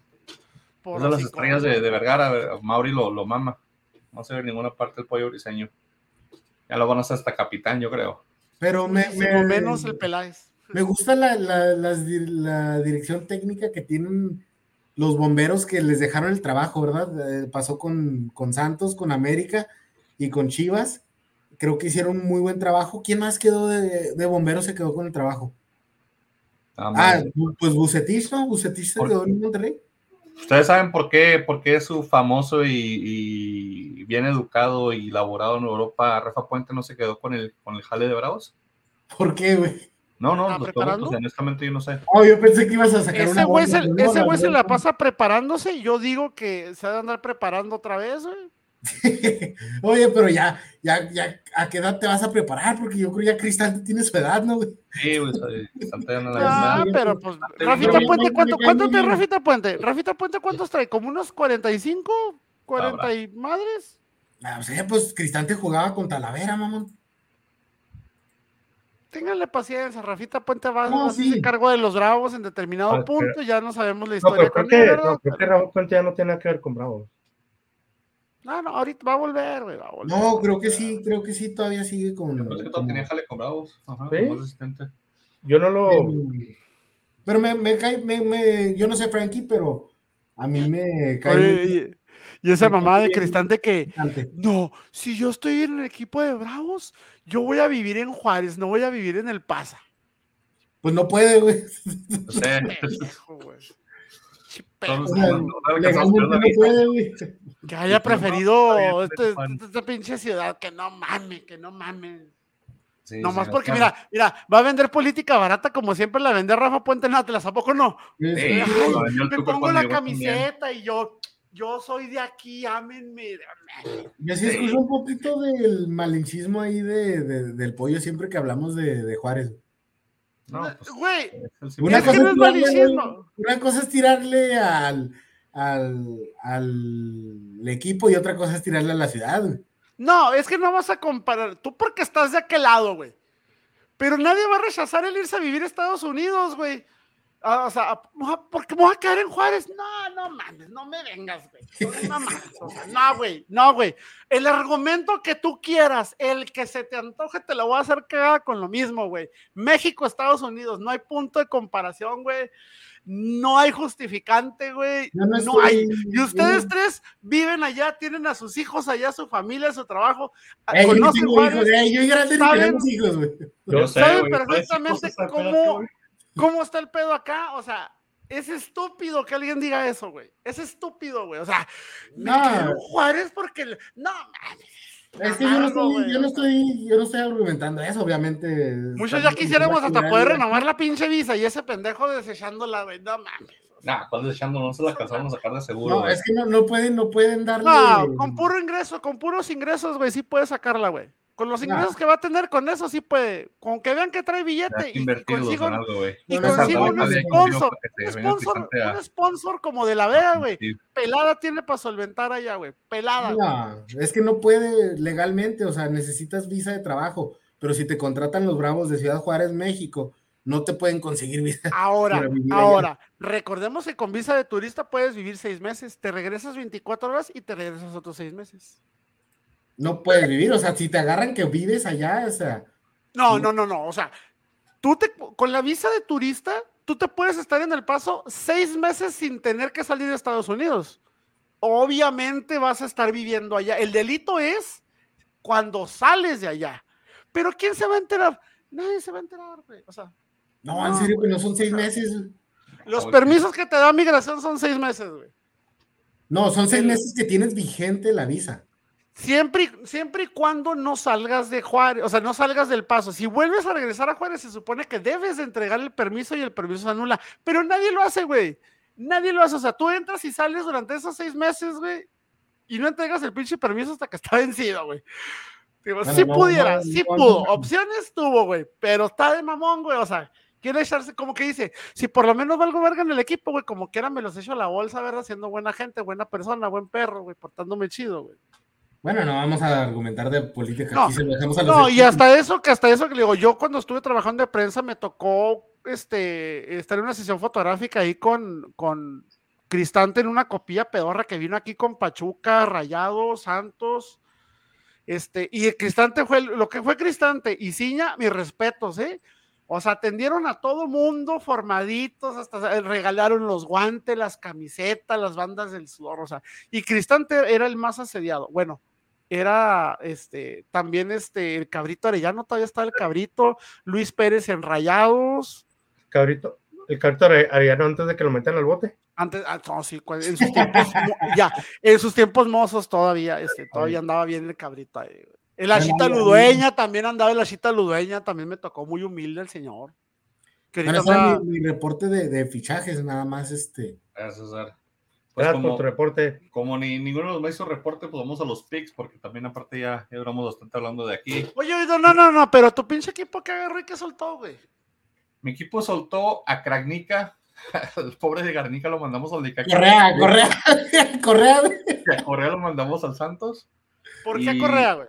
[SPEAKER 3] Por
[SPEAKER 1] Es de las estrellas de, de Vergara, a Mauri lo, lo mama. No se ve en ninguna parte el pollo briseño. Ya lo van a hacer hasta capitán, yo creo.
[SPEAKER 2] Pero me, me-
[SPEAKER 3] menos el Peláez.
[SPEAKER 2] Me gusta la, la- la dirección técnica que tienen los bomberos que les dejaron el trabajo, ¿verdad? Eh, pasó con, con Santos, con América y con Chivas. Creo que hicieron un muy buen trabajo. ¿Quién más quedó de, de bomberos se quedó con el trabajo? Ah, bu- pues Bucetich, ¿no? Bucetich se quedó en Monterrey.
[SPEAKER 1] ¿Ustedes saben por qué, por qué su famoso y, y bien educado y laborado en Europa, Rafa Puente, no se quedó con el, con el jale de Bravos?
[SPEAKER 2] ¿Por qué, güey?
[SPEAKER 1] No, no, honestamente yo no sé.
[SPEAKER 2] Oh, yo pensé que ibas a sacar
[SPEAKER 3] Ese
[SPEAKER 2] una
[SPEAKER 3] güey se, ese
[SPEAKER 2] ¿no?
[SPEAKER 3] güey se la pasa preparándose y yo digo que se ha de andar preparando otra vez, güey. [laughs]
[SPEAKER 2] Oye, pero ya, ya, ya, ¿a qué edad te vas a preparar? Porque yo creo ya Cristal tiene su edad, ¿no, güey?
[SPEAKER 1] Sí, bastante en la
[SPEAKER 3] Ah,
[SPEAKER 1] misma.
[SPEAKER 3] pero pues, Rafita Puente, ¿cuánto, cuánto
[SPEAKER 2] yo-
[SPEAKER 3] Rafita Puente? Rafita Puente, ¿cuántos trae? ¿Como unos 45? ¿40
[SPEAKER 1] Habrá.
[SPEAKER 3] y madres?
[SPEAKER 2] Ah, o sea, pues Cristante jugaba con Talavera, mamón.
[SPEAKER 3] Ténganle paciencia, Rafita Puente va
[SPEAKER 2] No, sí.
[SPEAKER 3] cargo de los bravos en determinado
[SPEAKER 4] Ah, pero-
[SPEAKER 3] punto, ya no sabemos la
[SPEAKER 4] No,
[SPEAKER 3] historia
[SPEAKER 4] pero creo
[SPEAKER 3] con
[SPEAKER 4] que,
[SPEAKER 3] él, ¿verdad?
[SPEAKER 4] no, creo que Raúl Puente ya no tiene nada que ver con Bravos.
[SPEAKER 3] No, no, ahorita va a volver, güey, va a volver.
[SPEAKER 2] No, creo que sí, creo que sí, todavía sigue con.
[SPEAKER 1] Pero es que todo
[SPEAKER 2] como-
[SPEAKER 1] tenía jale con Bravos. Ajá,
[SPEAKER 4] ¿Sí?
[SPEAKER 1] como asistente.
[SPEAKER 4] Yo no lo.
[SPEAKER 2] Pero me, me cae, me, me- yo no sé, Frankie, pero a mí me cae
[SPEAKER 3] Oye, y, esa mamá de. Cristante que, no, si yo estoy en el equipo de Bravos, yo voy a vivir en Juárez, no voy a vivir en el Pasa.
[SPEAKER 2] Pues no puede, güey.
[SPEAKER 1] No sé. Que
[SPEAKER 3] haya preferido este-
[SPEAKER 1] fan.
[SPEAKER 3] esta pinche ciudad, que no mames, que no mames.
[SPEAKER 1] Sí,
[SPEAKER 3] Nomás
[SPEAKER 1] sí,
[SPEAKER 3] porque, mira, mira, va a vender política barata como siempre la vende Rafa Puente en Atlas, ¿a poco no?
[SPEAKER 1] Sí,
[SPEAKER 3] Ay, me pongo la
[SPEAKER 1] también.
[SPEAKER 3] camiseta y yo, yo soy de aquí, ámenme.
[SPEAKER 2] Yo sí escucho un poquito del malinchismo ahí de, de- del pollo siempre que hablamos de, de Juárez.
[SPEAKER 1] No, pues,
[SPEAKER 3] Güey,
[SPEAKER 1] es el
[SPEAKER 2] Una
[SPEAKER 3] es
[SPEAKER 1] simple-
[SPEAKER 3] que no es.
[SPEAKER 2] Una cosa es tirarle al, al, al equipo y otra cosa es tirarle a la ciudad. güey.
[SPEAKER 3] No, es que no vas a comparar. Tú porque estás de aquel lado, güey. Pero nadie va a rechazar el irse a vivir a Estados Unidos, güey. Ah, o sea, porque me voy a quedar en Juárez. No, no mames, no me vengas, güey. [laughs] No, mames, o sea, no, güey, no, güey. El argumento que tú quieras, el que se te antoje, te lo voy a hacer cagada con lo mismo, güey. México, Estados Unidos, no hay punto de comparación, güey. No hay justificante, güey.
[SPEAKER 2] Yo no
[SPEAKER 3] No hay. Y ustedes
[SPEAKER 2] yo-
[SPEAKER 3] tres viven allá, tienen a sus hijos allá, su familia, su trabajo.
[SPEAKER 2] Ey, yo no
[SPEAKER 3] conocen
[SPEAKER 2] tengo
[SPEAKER 3] Juárez,
[SPEAKER 2] hijos, ey, yo y grande
[SPEAKER 3] ¿saben?
[SPEAKER 2] hijos, güey.
[SPEAKER 1] Yo sé,
[SPEAKER 3] saben perfectamente cómo,
[SPEAKER 1] güey.
[SPEAKER 3] Cómo está el pedo acá. O sea, es estúpido que alguien diga eso, güey. Es estúpido, güey. O sea,
[SPEAKER 2] No.
[SPEAKER 3] Juárez porque. No, mames.
[SPEAKER 2] Es que yo no, estoy,
[SPEAKER 3] güey,
[SPEAKER 2] yo, no estoy, yo no estoy argumentando eso, obviamente.
[SPEAKER 3] Muchos ya quisiéramos hasta poder renovar la pinche visa y ese pendejo desechándola, güey. No mames.
[SPEAKER 1] Nah, ¿cuál desechando? No se la alcanzaron a sacar de seguro.
[SPEAKER 2] No,
[SPEAKER 1] güey.
[SPEAKER 2] es que no, no pueden, no pueden darle.
[SPEAKER 3] No, con puro ingreso, con puros ingresos, güey, sí puede sacarla, güey. Con los ingresos que va a tener, con eso sí puede. Con que vean que trae billete y, y consigo,
[SPEAKER 1] algo,
[SPEAKER 3] y
[SPEAKER 2] No,
[SPEAKER 3] consigo un sponsor. Un sponsor, un sponsor como de la Vega, güey.
[SPEAKER 1] Sí.
[SPEAKER 3] Pelada tiene para solventar allá, güey. Pelada.
[SPEAKER 2] es que no puede legalmente, o sea, necesitas visa de trabajo, pero si te contratan los Bravos de Ciudad Juárez, México, no te pueden conseguir visa. [laughs]
[SPEAKER 3] Ahora,
[SPEAKER 2] allá.
[SPEAKER 3] ahora, recordemos que con visa de turista puedes vivir seis meses, te regresas 24 horas y te regresas otros seis meses.
[SPEAKER 2] No puedes vivir, o sea, si te agarran que vives allá, o sea,
[SPEAKER 3] No, no, no, no. O sea, tú te, con la visa de turista, tú te puedes estar en el paso seis meses sin tener que salir de Estados Unidos. Obviamente vas a estar viviendo allá. El delito es cuando sales de allá. Pero ¿quién se va a enterar? Nadie se va a enterar, güey. O sea,
[SPEAKER 2] no, en serio, que
[SPEAKER 3] güey,
[SPEAKER 2] no son seis meses.
[SPEAKER 3] los permisos que te da migración son seis meses, güey.
[SPEAKER 2] No, son seis meses que tienes vigente la visa.
[SPEAKER 3] Siempre, y- siempre y cuando no salgas de Juárez, o sea, no salgas del paso. Si vuelves a regresar a Juárez, se supone que debes de entregar el permiso y el permiso se anula. Pero nadie lo hace, güey. Nadie lo hace. O sea, tú entras y sales durante esos seis meses, güey, y no entregas el pinche permiso hasta que está [laughs] vencido, güey. Digo,
[SPEAKER 2] Bueno,
[SPEAKER 3] sí
[SPEAKER 2] no,
[SPEAKER 3] pudiera,
[SPEAKER 2] no,
[SPEAKER 3] sí pudo. Opciones tuvo, güey, pero está de mamón, güey. O sea, quiere echarse, como que dice, si por lo menos valgo verga en el equipo, güey, como quiera me los echo a la bolsa, ¿verdad? Siendo buena gente, buena persona, buen perro, güey, portándome chido, güey.
[SPEAKER 2] Bueno, no vamos a argumentar de política,
[SPEAKER 3] No,
[SPEAKER 2] aquí se lo dejamos a los
[SPEAKER 3] No, y hasta eso, que hasta eso que le digo, yo cuando estuve trabajando de prensa me tocó este, estar en una sesión fotográfica ahí con, con Cristante en una copilla pedorra que vino aquí con Pachuca, Rayado, Santos Este, y Cristante fue lo que fue Cristante y Ciña, mis respetos, ¿eh? O sea, atendieron a todo mundo formaditos, hasta regalaron los guantes, las camisetas, las bandas del sudor, o sea, y Cristante era el más asediado. Bueno, era este también este el cabrito Arellano, todavía está el cabrito, Luis Pérez en Rayados.
[SPEAKER 4] Cabrito, el cabrito Arellano antes de que lo metan al bote.
[SPEAKER 3] Antes, ah, no, sí, en sus tiempos, ya, en sus tiempos mozos todavía, este, todavía andaba bien el cabrito ahí. El Ashita Ludueña también andaba, el Ashita Ludueña también me tocó muy humilde el señor.
[SPEAKER 2] Bueno, mi, reporte de, fichajes, nada más este.
[SPEAKER 1] Gracias, César.
[SPEAKER 4] Pues como, tu reporte.
[SPEAKER 1] Como ni, ninguno nos hizo reporte, pues vamos a los picks, porque también aparte ya, ya duramos bastante hablando de aquí.
[SPEAKER 3] Oye, no, no, no, pero tu pinche equipo que agarró y que soltó, güey.
[SPEAKER 1] Mi equipo soltó a Kragnica, [laughs] el pobre de Garnica lo mandamos al
[SPEAKER 2] Necaxa. Correa, Correa, [laughs] Correa.
[SPEAKER 1] A Correa lo mandamos al Santos.
[SPEAKER 3] ¿Por qué a Correa, güey?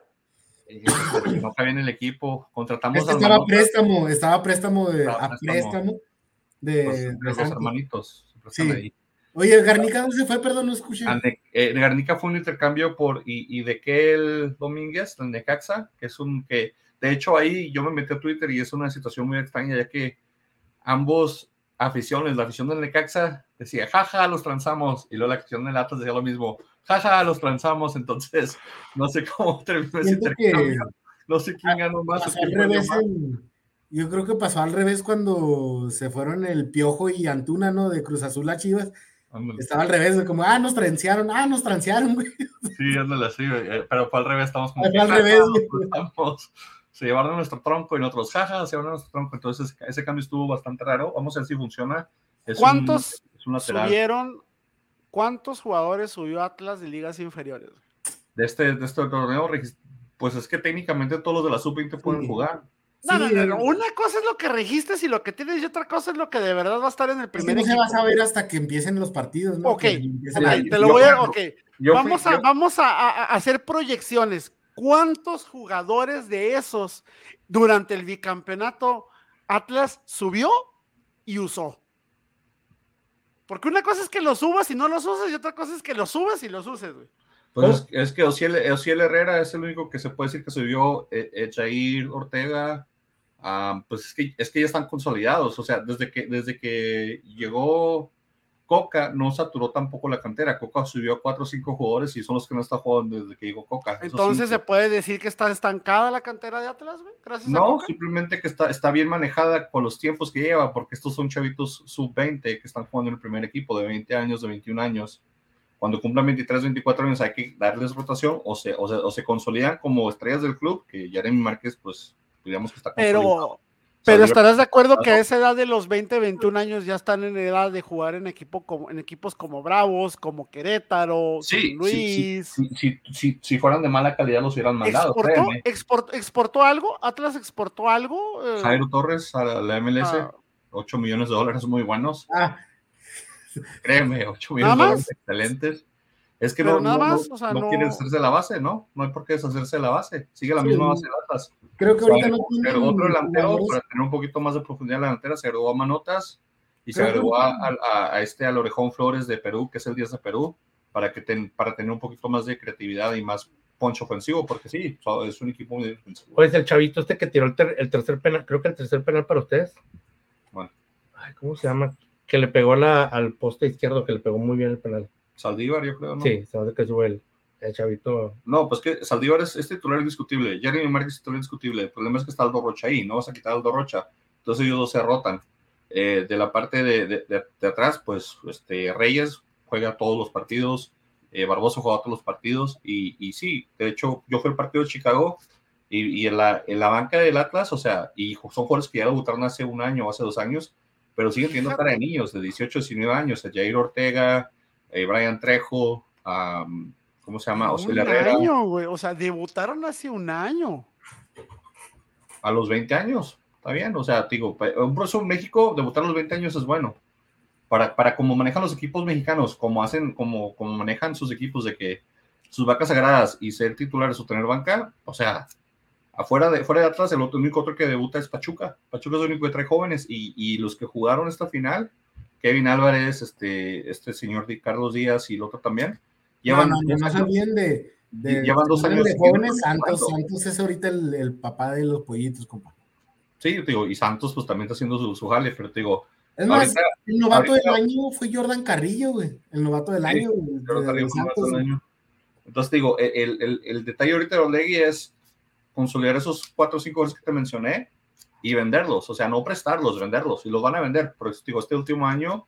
[SPEAKER 1] no cabía en el equipo, contratamos
[SPEAKER 2] este estaba préstamo, estaba préstamo de, a préstamo, de,
[SPEAKER 1] los, hermanitos.
[SPEAKER 2] Sí. Oye, Garnica, ¿dónde se fue? Perdón, no escuché.
[SPEAKER 1] Eh, Garnica fue un intercambio por y, y de Kel Domínguez, de Necaxa, que es un que, de hecho, ahí yo me metí a Twitter y es una situación muy extraña, ya que ambos aficiones, la afición del Necaxa decía, jaja, los transamos, y luego la afición del Atlas decía lo mismo, jaja, los transamos, entonces no sé cómo terminó ese intercambio, no sé quién ganó más.
[SPEAKER 2] yo creo que pasó al revés cuando se fueron el Piojo y Antuna, ¿no? De Cruz Azul a Chivas. Estaba al revés, como, ah, nos transearon, ah, nos transearon, güey.
[SPEAKER 1] Sí, ándale así, eh, pero fue al revés, estamos como.
[SPEAKER 2] Fue al revés,
[SPEAKER 1] se llevaron nuestro tronco y nosotros, jaja, se llevaron nuestro tronco. Entonces, ese cambio estuvo bastante raro. Vamos a ver si funciona.
[SPEAKER 3] ¿Cuántos subieron? ¿Cuántos jugadores subió Atlas de ligas inferiores?
[SPEAKER 1] De este, de este torneo, pues es que técnicamente todos los de la sub-20 pueden jugar.
[SPEAKER 3] No, no, no, Una cosa es lo que registres y lo que tienes, y otra cosa es lo que de verdad va a estar en el primer.
[SPEAKER 2] Es no se va a saber hasta que empiecen los partidos, ¿no?
[SPEAKER 3] Ok, te lo voy a. Ok, vamos, a, vamos a, hacer proyecciones. ¿Cuántos jugadores de esos durante el bicampeonato Atlas subió y usó? Porque una cosa es que los subas y no los usas, y otra cosa es que los subas y los uses, güey.
[SPEAKER 1] Pues es, que Ociel, Herrera es el único que se puede decir que subió, eh, Jair Ortega, ah, pues es que, es que ya están consolidados, o sea, desde que, desde que llegó Coca no saturó tampoco la cantera. Coca subió a cuatro o cinco jugadores y son los que no están jugando desde que llegó Coca.
[SPEAKER 3] Entonces se puede decir que está estancada la cantera de Atlas, güey. Gracias
[SPEAKER 1] no, simplemente que está, está bien manejada con los tiempos que lleva, porque estos son chavitos sub-20 que están jugando en el primer equipo de 20 años, de 21 años. Cuando cumplan 23, 24 años hay que darles rotación o se, o se, consolidan como estrellas del club, que Jeremy Márquez, pues, digamos que está
[SPEAKER 3] consolidado. Pero estarás de acuerdo que a esa edad de los 20, 21 años ya están en edad de jugar en, equipo como, en equipos como Bravos, como Querétaro,
[SPEAKER 1] sí, Luis. si fueran de mala calidad los hubieran mandado.
[SPEAKER 3] ¿Exportó, exportó, algo? ¿Atlas exportó algo?
[SPEAKER 1] Eh, Jairo Torres a la MLS, 8 ah. millones de dólares muy buenos. Ah. Créeme, 8 millones de dólares excelentes. Es que no, nada no, quiere hacerse la base, ¿no? No hay por qué deshacerse de la base. Sigue la misma base de Atlas.
[SPEAKER 2] Creo que ahorita no tiene.
[SPEAKER 1] Pero otro delantero, para tener un poquito más de profundidad en la delantera, se agregó a Manotas y se agregó a, este, al Orejón Flores de Perú, que es el 10 de Perú, para, que para tener un poquito más de creatividad y más poncho ofensivo, porque sí, es un equipo muy defensivo.
[SPEAKER 4] Pues el chavito este que tiró el, tercer penal, creo que el tercer penal para ustedes.
[SPEAKER 1] Bueno.
[SPEAKER 4] Ay, ¿cómo se llama? Que le pegó la, al poste izquierdo, que le pegó muy bien el penal.
[SPEAKER 1] Saldívar, yo creo, ¿no?
[SPEAKER 4] Sí, sabes que sube el, el, chavito.
[SPEAKER 1] No, pues que Saldívar es, titular indiscutible. Jeremy Márquez es titular indiscutible. El problema es que está Aldo Rocha ahí, no vas a quitar a Aldo Rocha. Entonces ellos dos se rotan. Eh, de la parte de, de, de, atrás, pues este, Reyes juega todos los partidos, eh, Barboso juega todos los partidos, y, y, sí, de hecho, yo fui al partido de Chicago y, y en, la, en, la, banca del Atlas, o sea, y son jugadores que ya debutaron hace un año o hace dos años, pero siguen teniendo cara de niños de 18, 19 años, Jair Ortega, eh, Brian Trejo, ¿cómo se llama?
[SPEAKER 3] Un año, güey. O sea, debutaron hace un año.
[SPEAKER 1] A los 20 años, está bien. O sea, digo, un proceso en México, debutar a los 20 años es bueno. Para, para cómo manejan los equipos mexicanos, como hacen, como, como manejan sus equipos de que sus vacas sagradas y ser titulares o tener banca, o sea, afuera de, fuera de Atlas, el, otro, único otro que debuta es Pachuca. Pachuca es el único que trae jóvenes y, y los que jugaron esta final, Kevin Álvarez, este, este señor Carlos Díaz y el otro también.
[SPEAKER 2] Llevan no, no, no, bien de, De,
[SPEAKER 1] llevan dos años
[SPEAKER 2] de jóvenes, Santos. Santos es ahorita el, el papá de los pollitos, compa.
[SPEAKER 1] Sí, te digo, y Santos pues también está haciendo su, su jale, pero te digo,
[SPEAKER 2] Es más,
[SPEAKER 1] ahorita,
[SPEAKER 2] el novato
[SPEAKER 1] ahorita-
[SPEAKER 2] del año fue Jordan Carrillo, güey. El novato del
[SPEAKER 1] Sí,
[SPEAKER 2] año. de- de Santos,
[SPEAKER 1] del año. Entonces te digo, el, el, el detalle ahorita de Orlegui es consolidar esos cuatro o cinco jugadores que te mencioné y venderlos, o sea, no prestarlos, venderlos, y los van a vender. Por eso te digo, este último año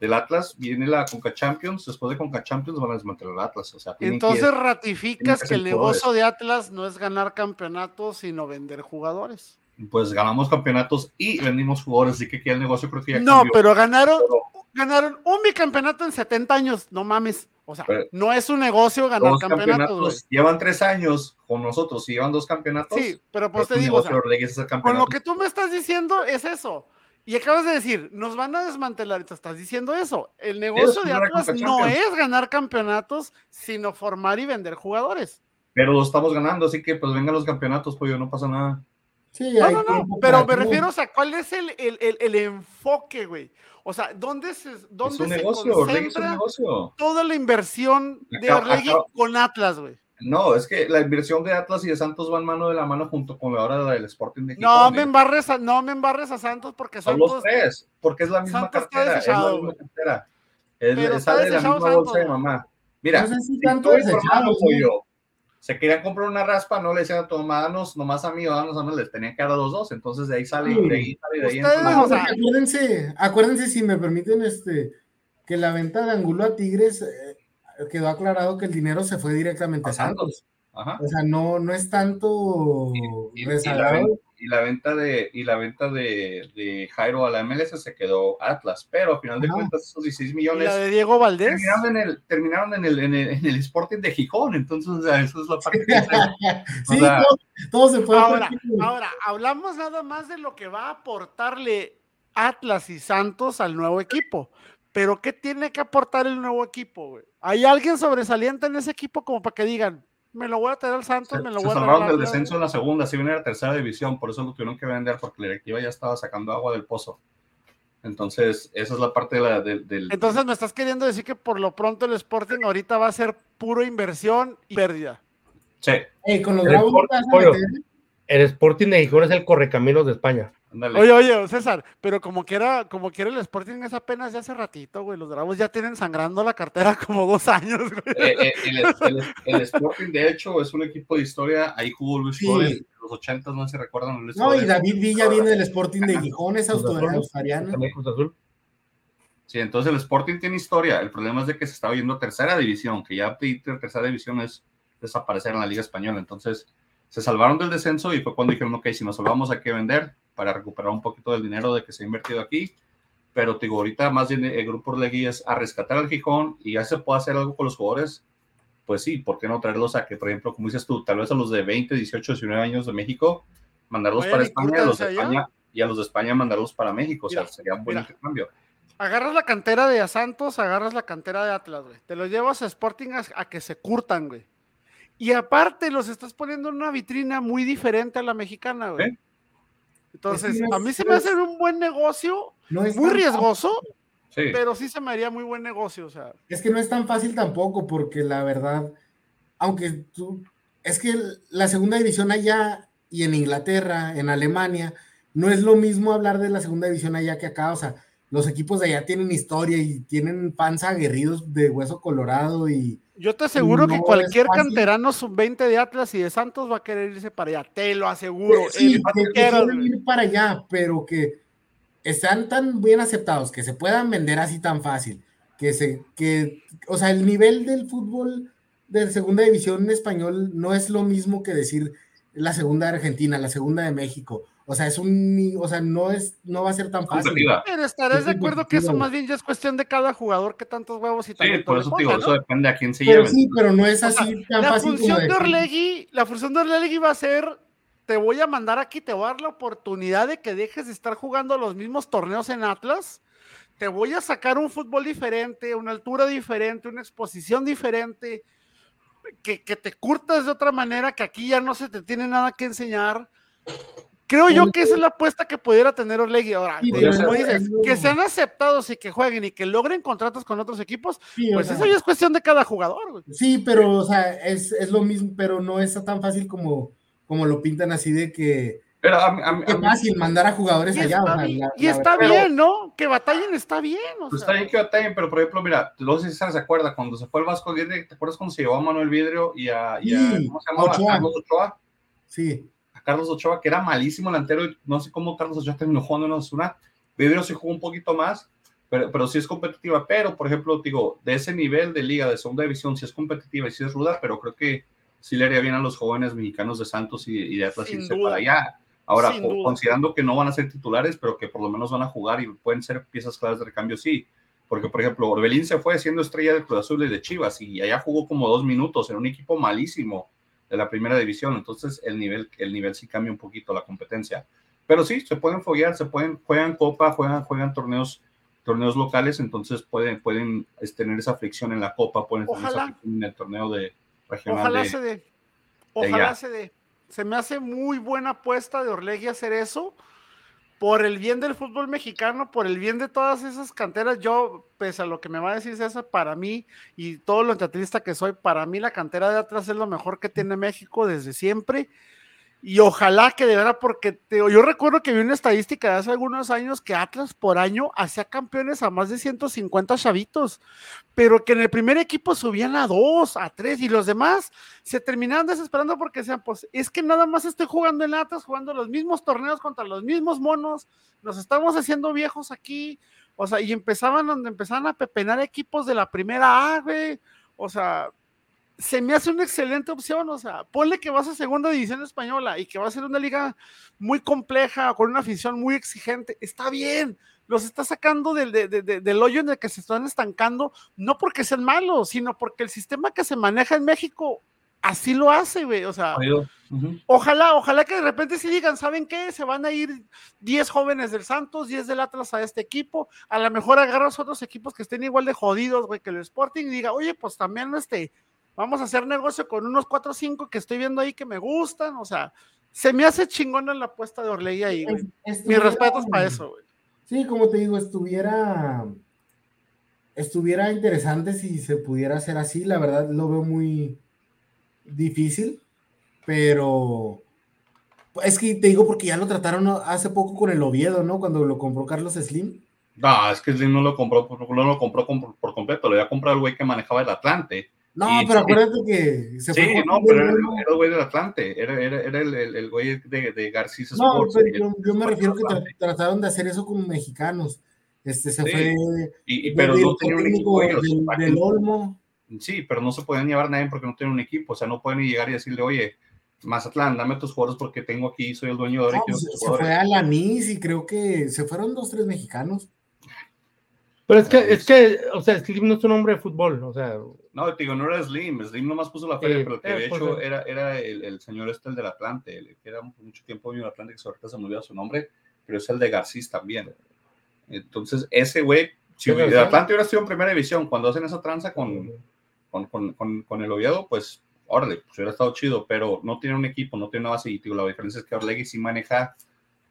[SPEAKER 1] del Atlas viene la Conca Champions, después de Conca Champions van a desmantelar el Atlas, o sea, tienen que-
[SPEAKER 3] Entonces ratificas
[SPEAKER 1] que
[SPEAKER 3] que el negocio de Atlas no es ganar campeonatos, sino vender jugadores.
[SPEAKER 1] Pues ganamos campeonatos y vendimos jugadores, así que aquí el negocio creo que ya
[SPEAKER 3] No,
[SPEAKER 1] cambió.
[SPEAKER 3] pero ganaron,
[SPEAKER 1] Pero
[SPEAKER 3] ganaron un bicampeonato en 70 años, no mames. O sea,
[SPEAKER 1] Pero-
[SPEAKER 3] no es un negocio ganar
[SPEAKER 1] dos
[SPEAKER 3] campeonatos,
[SPEAKER 1] llevan tres años con nosotros y llevan dos campeonatos.
[SPEAKER 3] Sí, pero pues te digo, o sea, con lo que tú me estás diciendo es eso. Y acabas de decir, nos van a desmantelar te estás diciendo eso. El negocio de Atlas no es ganar campeonatos, sino formar y vender jugadores.
[SPEAKER 1] Pero lo estamos ganando, así que pues vengan los campeonatos, pues no pasa nada.
[SPEAKER 2] Sí,
[SPEAKER 3] No, no, no, pero me refiero, o sea, ¿cuál es el, el, el- el enfoque, güey? O sea, ¿dónde se,
[SPEAKER 1] Es
[SPEAKER 3] dónde
[SPEAKER 1] un
[SPEAKER 3] se
[SPEAKER 1] negocio, Orlegui es un
[SPEAKER 3] concentra
[SPEAKER 1] negocio.
[SPEAKER 3] toda la inversión de
[SPEAKER 1] acá-
[SPEAKER 3] con Atlas, güey?
[SPEAKER 1] No, es que la inversión de Atlas y de Santos van mano de la mano junto con la hora del Sporting de
[SPEAKER 3] No
[SPEAKER 1] Gijón,
[SPEAKER 3] me
[SPEAKER 1] eh.
[SPEAKER 3] embarres a, no me embarres a Santos porque
[SPEAKER 1] Son los
[SPEAKER 3] Santos
[SPEAKER 1] tres, porque es la misma
[SPEAKER 3] Santos está
[SPEAKER 1] cartera, es la
[SPEAKER 3] desechado,
[SPEAKER 1] misma cartera. Es,
[SPEAKER 3] Pero
[SPEAKER 1] es
[SPEAKER 3] está
[SPEAKER 1] de la
[SPEAKER 3] desechado
[SPEAKER 1] misma
[SPEAKER 3] Santos,
[SPEAKER 1] bolsa de mamá. Mira,
[SPEAKER 2] No sé si
[SPEAKER 1] si
[SPEAKER 2] tanto desechado, ¿no?
[SPEAKER 1] pollo, se querían comprar una raspa, no le decían a danos nomás a mí o danos a mí, les tenían que dar a los dos, entonces de ahí sale,
[SPEAKER 2] Sí.
[SPEAKER 1] de ahí sale, de ahí
[SPEAKER 3] Ustedes,
[SPEAKER 1] entra.
[SPEAKER 2] No,
[SPEAKER 3] o sea-
[SPEAKER 2] porque acuérdense, acuérdense si me permiten este que la venta de Angulo a Tigres eh, quedó aclarado que el dinero se fue directamente a
[SPEAKER 1] Santos.
[SPEAKER 2] Santos.
[SPEAKER 1] Ajá.
[SPEAKER 2] O sea, no, no es tanto
[SPEAKER 1] Y- y- y la. Y la venta de y la venta de, de Jairo a la MLS se quedó Atlas, pero al final de
[SPEAKER 2] Ajá.
[SPEAKER 1] cuentas esos 16
[SPEAKER 3] y
[SPEAKER 1] millones
[SPEAKER 3] la de Diego Valdés.
[SPEAKER 1] terminaron en el terminaron en el, en el, en el Sporting de Gijón, entonces o sea, eso es la parte que [laughs]
[SPEAKER 2] sí,
[SPEAKER 1] sea-
[SPEAKER 2] todo, todo se fue.
[SPEAKER 3] Ahora, ahora, hablamos nada más de lo que va a aportarle Atlas y Santos al nuevo equipo. Pero ¿qué tiene que aportar el nuevo equipo, güey? ¿Hay alguien sobresaliente en ese equipo como para que digan, me lo voy a traer al Santos,
[SPEAKER 1] se,
[SPEAKER 3] me lo
[SPEAKER 1] se
[SPEAKER 3] voy a traer
[SPEAKER 1] salvaron
[SPEAKER 3] al
[SPEAKER 1] del
[SPEAKER 3] Atlas"?
[SPEAKER 1] descenso en la segunda, si viene a la tercera división, por eso lo tuvieron que vender porque la directiva ya estaba sacando agua del pozo. Entonces, esa es la parte de la, del, del-
[SPEAKER 3] Entonces me estás queriendo decir que por lo pronto el Sporting ahorita va a ser puro inversión y pérdida.
[SPEAKER 1] Sí,
[SPEAKER 2] con los
[SPEAKER 4] El
[SPEAKER 2] bravos no
[SPEAKER 4] Sport-
[SPEAKER 2] te vas a
[SPEAKER 4] pollo.
[SPEAKER 2] meter.
[SPEAKER 4] El Sporting de Gijón es el correcaminos de España.
[SPEAKER 3] Oye, oye, César, pero como quiera, como quiera el Sporting es apenas de hace ratito, güey. Los Bravos ya tienen sangrando la cartera [laughs] como dos años, güey.
[SPEAKER 1] Eh, eh, el, el- el Sporting, de hecho, es un equipo de historia. Ahí jugó Luis
[SPEAKER 2] Sí.
[SPEAKER 1] Flores en los 80, no sé si recuerdan Luis
[SPEAKER 2] No, y. David Villa viene del Sporting de Gijón, es australiano.
[SPEAKER 1] Sí, entonces el Sporting tiene historia. El problema es de que se estaba yendo a tercera división, que ya pedir tercera división es desaparecer en la Liga Española. Entonces se salvaron del descenso y fue cuando dijeron, ok, si nos salvamos hay que vender para recuperar un poquito del dinero de que se ha invertido aquí. Pero digo, ahorita más bien el grupo Orlegui es a rescatar al Gijón y ya se puede hacer algo con los jugadores. Pues sí, ¿por qué no traerlos a que, por ejemplo, como dices tú, tal vez a los de 20, 18, 19 años de México, mandarlos para España, y a los de. España y a los de España mandarlos para México? O sea,
[SPEAKER 3] Mira,
[SPEAKER 1] sería un buen
[SPEAKER 3] mira.
[SPEAKER 1] intercambio.
[SPEAKER 3] Agarras la cantera de Santos, agarras la cantera de Atlas, güey. Te los llevas a Sporting a, a que se curtan, güey. Y aparte los estás poniendo en una vitrina muy diferente a la mexicana, güey.
[SPEAKER 1] ¿Eh?
[SPEAKER 3] Entonces, a mí se me hace un buen negocio,
[SPEAKER 2] No es
[SPEAKER 3] muy riesgoso,
[SPEAKER 1] Sí.
[SPEAKER 3] pero sí se me haría muy buen negocio, o sea.
[SPEAKER 2] Es que no es tan fácil tampoco, porque la verdad, aunque tú, es que la segunda división allá y en Inglaterra, en Alemania, no es lo mismo hablar de la segunda división allá que acá, o sea, los equipos de allá tienen historia y tienen fans aguerridos de hueso colorado y
[SPEAKER 3] Yo te aseguro que cualquier canterano sub-20 de Atlas y de Santos va a querer irse para allá, te lo aseguro.
[SPEAKER 2] sí,
[SPEAKER 3] el
[SPEAKER 2] que, que quieren ir para allá, pero que están tan bien aceptados, que se puedan vender así tan fácil, que se, que, o sea, el nivel del fútbol de segunda división en español no es lo mismo que decir la segunda de Argentina, la segunda de México. O sea, es un, o sea, no es, no va a ser tan fácil.
[SPEAKER 3] Pero estarás
[SPEAKER 2] Es
[SPEAKER 3] de acuerdo que eso más bien ya es cuestión de cada jugador que tantos huevos y
[SPEAKER 1] Sí,
[SPEAKER 3] talento
[SPEAKER 1] por eso te
[SPEAKER 3] ponga,
[SPEAKER 1] digo,
[SPEAKER 3] ¿no?
[SPEAKER 1] eso depende a quién se
[SPEAKER 2] Pero
[SPEAKER 1] lleven.
[SPEAKER 2] sí, pero no es
[SPEAKER 3] O sea,
[SPEAKER 2] así tan
[SPEAKER 3] La
[SPEAKER 2] fácil
[SPEAKER 3] función
[SPEAKER 2] como
[SPEAKER 3] de Orlegui, la función de Orlegui va a ser, te voy a mandar aquí, te voy a dar la oportunidad de que dejes de estar jugando los mismos torneos en Atlas, te voy a sacar un fútbol diferente, una altura diferente, una exposición diferente, que, que te curtas de otra manera, que aquí ya no se te tiene nada que enseñar, Creo yo que esa es la apuesta que pudiera tener Orlegui. Ahora,
[SPEAKER 2] Sí,
[SPEAKER 3] como dices, que sean aceptados y que jueguen y que logren contratos con otros equipos,
[SPEAKER 2] Sí,
[SPEAKER 3] pues
[SPEAKER 2] sea,
[SPEAKER 3] eso ya es cuestión de cada jugador, güey.
[SPEAKER 2] Sí, pero, o sea, es, es lo mismo, pero no es tan fácil como, como lo pintan así de que
[SPEAKER 1] Pero a a
[SPEAKER 2] fácil mandar a jugadores
[SPEAKER 3] Y
[SPEAKER 2] allá.
[SPEAKER 3] está,
[SPEAKER 2] o sea,
[SPEAKER 3] bien,
[SPEAKER 2] la-
[SPEAKER 3] y
[SPEAKER 2] la
[SPEAKER 3] está
[SPEAKER 2] verdad-
[SPEAKER 3] bien, ¿no? Que batallen está bien. O
[SPEAKER 1] Pues
[SPEAKER 3] sea,
[SPEAKER 1] está bien que batallen, pero por ejemplo, mira, no sé si se acuerda, cuando se fue el Vasco Aguirre, ¿te acuerdas cuando se llevó a Manuel Vidrio y a, y a-
[SPEAKER 2] Sí,
[SPEAKER 1] ¿cómo se llamaba?
[SPEAKER 2] Ochoa.
[SPEAKER 1] Carlos Ochoa?
[SPEAKER 2] Sí,
[SPEAKER 1] Carlos Ochoa, que era malísimo delantero, y no sé cómo Carlos Ochoa terminó jugando en Osasuna. Vidrio sí jugó un poquito más, pero, pero sí es competitiva. Pero, por ejemplo, digo, de ese nivel de liga, de segunda división, sí es competitiva y sí es ruda, pero creo que sí le haría bien a los jóvenes mexicanos de Santos y, y de Atlas
[SPEAKER 3] Sin
[SPEAKER 1] irse
[SPEAKER 3] duda.
[SPEAKER 1] para allá. Ahora, considerando que no van a ser titulares, pero que por lo menos van a jugar y pueden ser piezas claves de recambio, sí. Porque, por ejemplo, Orbelín se fue siendo estrella de Cruz Azul y de Chivas y allá jugó como dos minutos en un equipo malísimo de la primera división. Entonces, el nivel, el nivel sí cambia un poquito la competencia. Pero sí, se pueden foguear, se pueden, juegan copa, juegan, juegan torneos, torneos locales, entonces pueden, pueden es, tener esa fricción en la copa, pueden tener
[SPEAKER 3] Ojalá.
[SPEAKER 1] esa fricción en el torneo de regional
[SPEAKER 3] ojalá
[SPEAKER 1] de-
[SPEAKER 3] se dé.
[SPEAKER 1] de
[SPEAKER 3] Ojalá
[SPEAKER 1] allá.
[SPEAKER 3] se dé. Se me hace muy buena apuesta de Orlegui hacer eso. Por el bien del fútbol mexicano, por el bien de todas esas canteras, yo, pese a lo que me va a decir César, para mí y todo lo entretenista que soy, para mí la cantera de Atlas es lo mejor que tiene México desde siempre. Y ojalá que de verdad, porque te- yo recuerdo que vi una estadística de hace algunos años que Atlas por año hacía campeones a más de 150 chavitos, pero que en el primer equipo subían a dos, a tres, y los demás se terminaban desesperando porque decían, pues es que nada más estoy jugando en Atlas, jugando los mismos torneos contra los mismos monos, nos estamos haciendo viejos aquí, o sea, y empezaban donde empezaban a pepenar equipos de la primera A, güey, o sea, se me hace una excelente opción, o sea, ponle que vas a segunda división española y que va a ser una liga muy compleja, con una afición muy exigente, está bien, los está sacando del, de- de- de- del hoyo en el que se están estancando, no porque sean malos, sino porque el sistema que se maneja en México así lo hace, güey, o sea. Ojalá, ojalá que de repente sí digan, ¿saben qué? Se van a ir 10 jóvenes del Santos, 10 del Atlas a este equipo. A lo mejor agarras otros equipos que estén igual de jodidos, güey, que el Sporting y diga, oye, pues también este, vamos a hacer negocio con unos 4 o 5 que estoy viendo ahí que me gustan. O sea, se me hace chingona la apuesta de Orlegui ahí, güey.
[SPEAKER 2] Es-
[SPEAKER 3] Mis respetos para eso, güey.
[SPEAKER 2] Sí, como te digo, estuviera estuviera interesante si se pudiera hacer así. La verdad lo veo muy difícil, pero es que te digo porque ya lo trataron hace poco con el Oviedo, ¿no? Cuando lo compró Carlos Slim.
[SPEAKER 1] No, es que Slim no lo compró, no lo compró por, por completo, lo había comprado el güey que manejaba el Atlante.
[SPEAKER 2] No,
[SPEAKER 1] Y-
[SPEAKER 2] pero acuérdate que se
[SPEAKER 1] Sí,
[SPEAKER 2] fue
[SPEAKER 1] no, pero era, el-
[SPEAKER 2] Olmo.
[SPEAKER 1] era el güey del Atlante, era, era, era el, el, el güey de, de García
[SPEAKER 2] No,
[SPEAKER 1] Sports.
[SPEAKER 2] pero yo, yo me refiero que tra- trataron de hacer eso con mexicanos. Este se
[SPEAKER 1] Sí,
[SPEAKER 2] fue
[SPEAKER 1] y, pero no tenía un equipo ellos.
[SPEAKER 2] del, del Olmo.
[SPEAKER 1] Sí, pero no se podían llevar a nadie porque no tienen un equipo. O sea, no pueden llegar y decirle, oye, Mazatlán, dame tus jugadores porque tengo aquí, soy el dueño de ahora
[SPEAKER 2] No, se fue a la NIS y creo que se fueron dos, tres mexicanos.
[SPEAKER 4] Pero es que, es que, o sea, Slim no es un hombre de fútbol, o sea,
[SPEAKER 1] No, te digo, no era Slim. Slim nomás puso la feria, pero el que
[SPEAKER 4] eh,
[SPEAKER 1] había
[SPEAKER 4] pues,
[SPEAKER 1] hecho
[SPEAKER 4] sí.
[SPEAKER 1] era, era el, el señor este, el del Atlante, el que era mucho tiempo dueño del Atlante, que ahorita se me olvidó su nombre, pero es el de Garcís también. Entonces, ese güey, si el. Atlante hubiera estado en primera división, cuando hacen esa tranza con, con, con, con, con el Oviedo, pues, órale, pues hubiera estado chido, pero no tiene un equipo, no tiene una base, y digo, la diferencia es que Orlegui sí maneja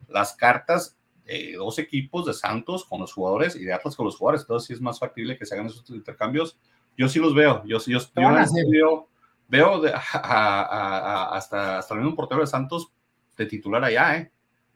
[SPEAKER 1] las cartas de dos equipos de Santos con los jugadores y de Atlas con los jugadores, entonces sí es más factible que se hagan esos intercambios. Yo sí los veo, yo, yo, yo, veo, veo de- a- a- a- hasta, hasta el mismo portero de Santos de titular allá, ¿eh?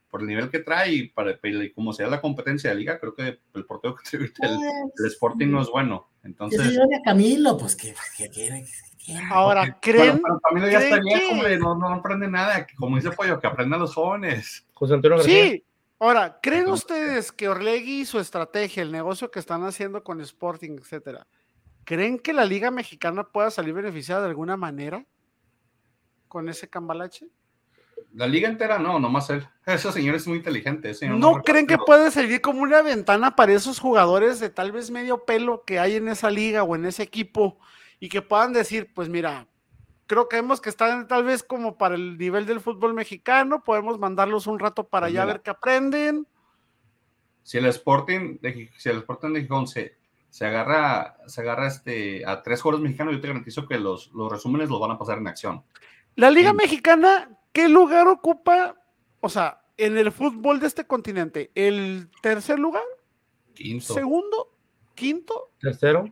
[SPEAKER 1] Por el nivel que trae y, para, y como sea la competencia de liga, creo que el portero que trae ahorita el, el Sporting no es bueno.
[SPEAKER 2] Que se
[SPEAKER 1] Entonces,
[SPEAKER 2] a Camilo, pues que, que quiere. que quiere.
[SPEAKER 3] Ahora, ¿creen?
[SPEAKER 1] pero Camilo ya está
[SPEAKER 3] creen
[SPEAKER 1] viejo,
[SPEAKER 3] que-
[SPEAKER 1] hombre, no, no aprende nada. Como dice Pollo, que aprendan los jóvenes.
[SPEAKER 4] José Antonio García.
[SPEAKER 3] Sí. Ahora, ¿creen ustedes que Orlegui y su estrategia, el negocio que están haciendo con Sporting, etcétera, ¿creen que la Liga Mexicana pueda salir beneficiada de alguna manera con ese cambalache?
[SPEAKER 1] La liga entera no, nomás él. Ese señor es muy inteligente. ese señor
[SPEAKER 3] ¿No creen que puede servir como una ventana para esos jugadores de tal vez medio pelo que hay en esa liga o en ese equipo y que puedan decir, pues mira, creo que vemos que están tal vez como para el nivel del fútbol mexicano, podemos mandarlos un rato para
[SPEAKER 1] Pues
[SPEAKER 3] allá a ver qué aprenden.
[SPEAKER 1] si el Sporting de, si el Sporting de Gijón se, se agarra, se agarra este, a tres jugadores mexicanos, yo te garantizo que los, los resúmenes los van a pasar en acción.
[SPEAKER 3] La Liga. Mexicana, ¿qué lugar ocupa? O sea, en el fútbol de este continente, el tercer lugar,
[SPEAKER 1] Quinto.
[SPEAKER 3] segundo, quinto,
[SPEAKER 4] Tercero.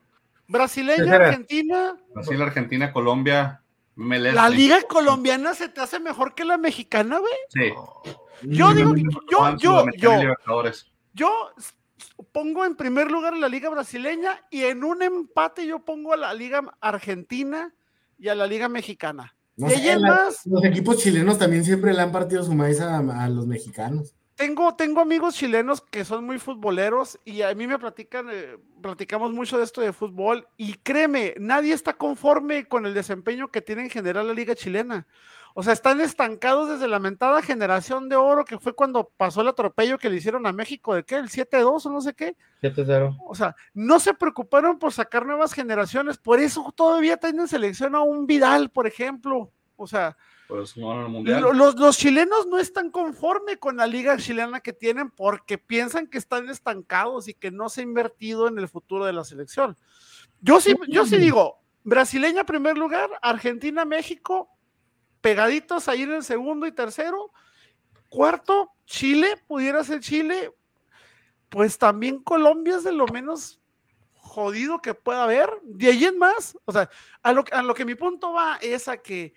[SPEAKER 3] brasileña,
[SPEAKER 4] Tercera.
[SPEAKER 3] Argentina.
[SPEAKER 1] Brasil, Argentina, Colombia, MLS.
[SPEAKER 3] La liga colombiana se te hace mejor que la mexicana, güey.
[SPEAKER 1] Sí.
[SPEAKER 3] Yo digo, que- yo, yo, yo,
[SPEAKER 1] Libertadores.
[SPEAKER 3] yo pongo en primer lugar a la liga brasileña y en un empate yo pongo a la liga argentina y a la liga mexicana.
[SPEAKER 2] No
[SPEAKER 3] Y
[SPEAKER 2] sé,
[SPEAKER 3] ahí en
[SPEAKER 2] la-
[SPEAKER 3] más,
[SPEAKER 2] los equipos chilenos también siempre le han partido su maíz a, a los mexicanos.
[SPEAKER 3] tengo, tengo amigos chilenos que son muy futboleros y a mí me platican, eh, platicamos mucho de esto de fútbol y créeme, nadie está conforme con el desempeño que tiene en general la liga chilena. O sea, están estancados desde la mentada generación de oro que fue cuando pasó el atropello que le hicieron a México, ¿de qué? El 7-2 o no sé qué.
[SPEAKER 4] 7-0.
[SPEAKER 3] O sea, no se preocuparon por sacar nuevas generaciones, por eso todavía tienen selección a un Vidal, por ejemplo. O sea,
[SPEAKER 1] Por eso no van al mundial.
[SPEAKER 3] lo- los, los chilenos no están conformes con la liga chilena que tienen porque piensan que están estancados y que no se ha invertido en el futuro de la selección. Yo sí, yo sí digo, brasileña primer lugar, Argentina, México, pegaditos ahí en el segundo y tercero. Cuarto, Chile, pudiera ser Chile. Pues también Colombia es de lo menos jodido que pueda haber. De ahí en más, o sea, a lo, a lo que mi punto va es a que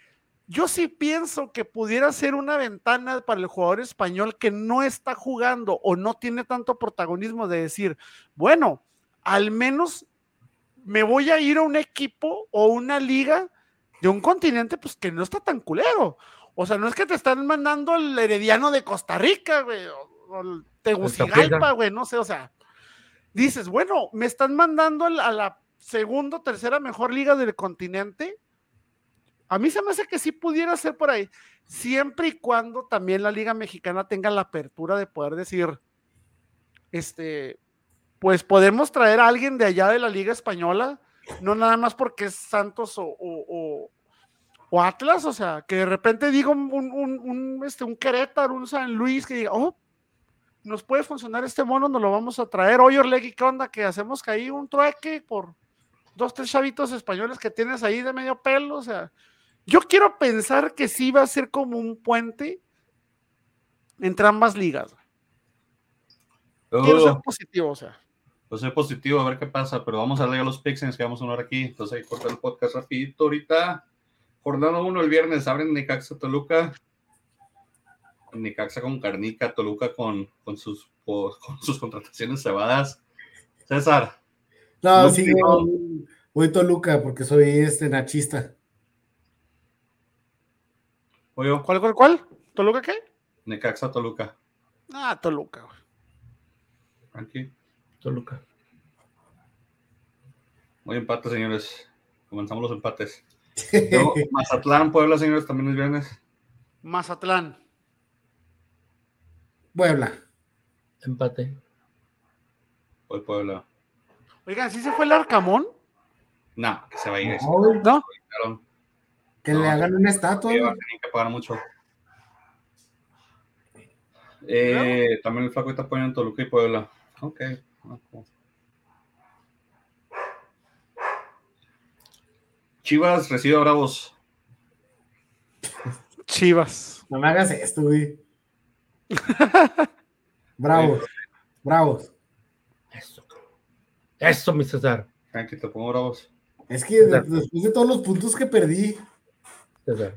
[SPEAKER 3] yo sí pienso que pudiera ser una ventana para el jugador español que no está jugando o no tiene tanto protagonismo de decir, bueno, al menos me voy a ir a un equipo o una liga de un continente pues que no está tan culero. O sea, no es que te están mandando el herediano de Costa Rica, güey, o, o el Tegucigalpa, güey, no sé, o sea, dices, bueno, me están mandando a la segunda o tercera mejor liga del continente. A mí se me hace que sí pudiera ser por ahí, siempre y cuando también la Liga Mexicana tenga la apertura de poder decir, este, pues podemos traer a alguien de allá de la Liga Española, no nada más porque es Santos o, o- o- o Atlas, o sea, que de repente diga un, un- este, un Querétaro, un San Luis, que diga, oh, nos puede funcionar este mono, nos lo vamos a traer. Oye, Orlegui, ¿qué onda? Que hacemos que ahí un trueque por dos, tres chavitos españoles que tienes ahí de medio pelo, o sea, yo quiero pensar que sí va a ser como un puente entre ambas ligas. Quiero ser
[SPEAKER 1] Oh,
[SPEAKER 3] positivo, o sea.
[SPEAKER 1] Pues soy positivo, a ver qué pasa, pero vamos a a los Pixens que vamos a hablar aquí. Entonces ahí corta el podcast rapidito ahorita. Jornada 1 el viernes, abren Necaxa Toluca. Necaxa con Carnica, Toluca con, con, sus, con sus contrataciones cebadas. César,
[SPEAKER 2] No,
[SPEAKER 1] No,
[SPEAKER 2] sí,
[SPEAKER 1] no.
[SPEAKER 2] voy- voy Toluca porque soy este nachista.
[SPEAKER 1] voy yo.
[SPEAKER 3] ¿Cuál, cuál, cuál? ¿Toluca qué?
[SPEAKER 1] Necaxa Toluca.
[SPEAKER 3] Ah, Toluca, güey.
[SPEAKER 4] Toluca.
[SPEAKER 1] Muy empate, señores. Comenzamos los empates. Luego, [laughs] Mazatlán, Puebla, señores, también el viernes.
[SPEAKER 3] Mazatlán.
[SPEAKER 2] Puebla.
[SPEAKER 4] Empate.
[SPEAKER 1] Hoy Puebla.
[SPEAKER 3] Oigan, ¿sí se fue el Arcamón?
[SPEAKER 1] No, que se va a ir. ese.
[SPEAKER 3] ¿No?
[SPEAKER 1] Claro,
[SPEAKER 2] que
[SPEAKER 1] No.
[SPEAKER 2] le hagan una estatua.
[SPEAKER 1] que va a tener que pagar mucho. Eh, también el flaco está apoyando Toluca y Puebla. Ok. Chivas recibe a Bravos.
[SPEAKER 3] Chivas.
[SPEAKER 2] No me hagas esto, güey. [laughs] Bravos. Bravos.
[SPEAKER 4] Eso. Eso, mi César.
[SPEAKER 1] Tranqui, te pongo Bravos.
[SPEAKER 2] Es que de- después de todos los puntos que perdí,
[SPEAKER 4] César.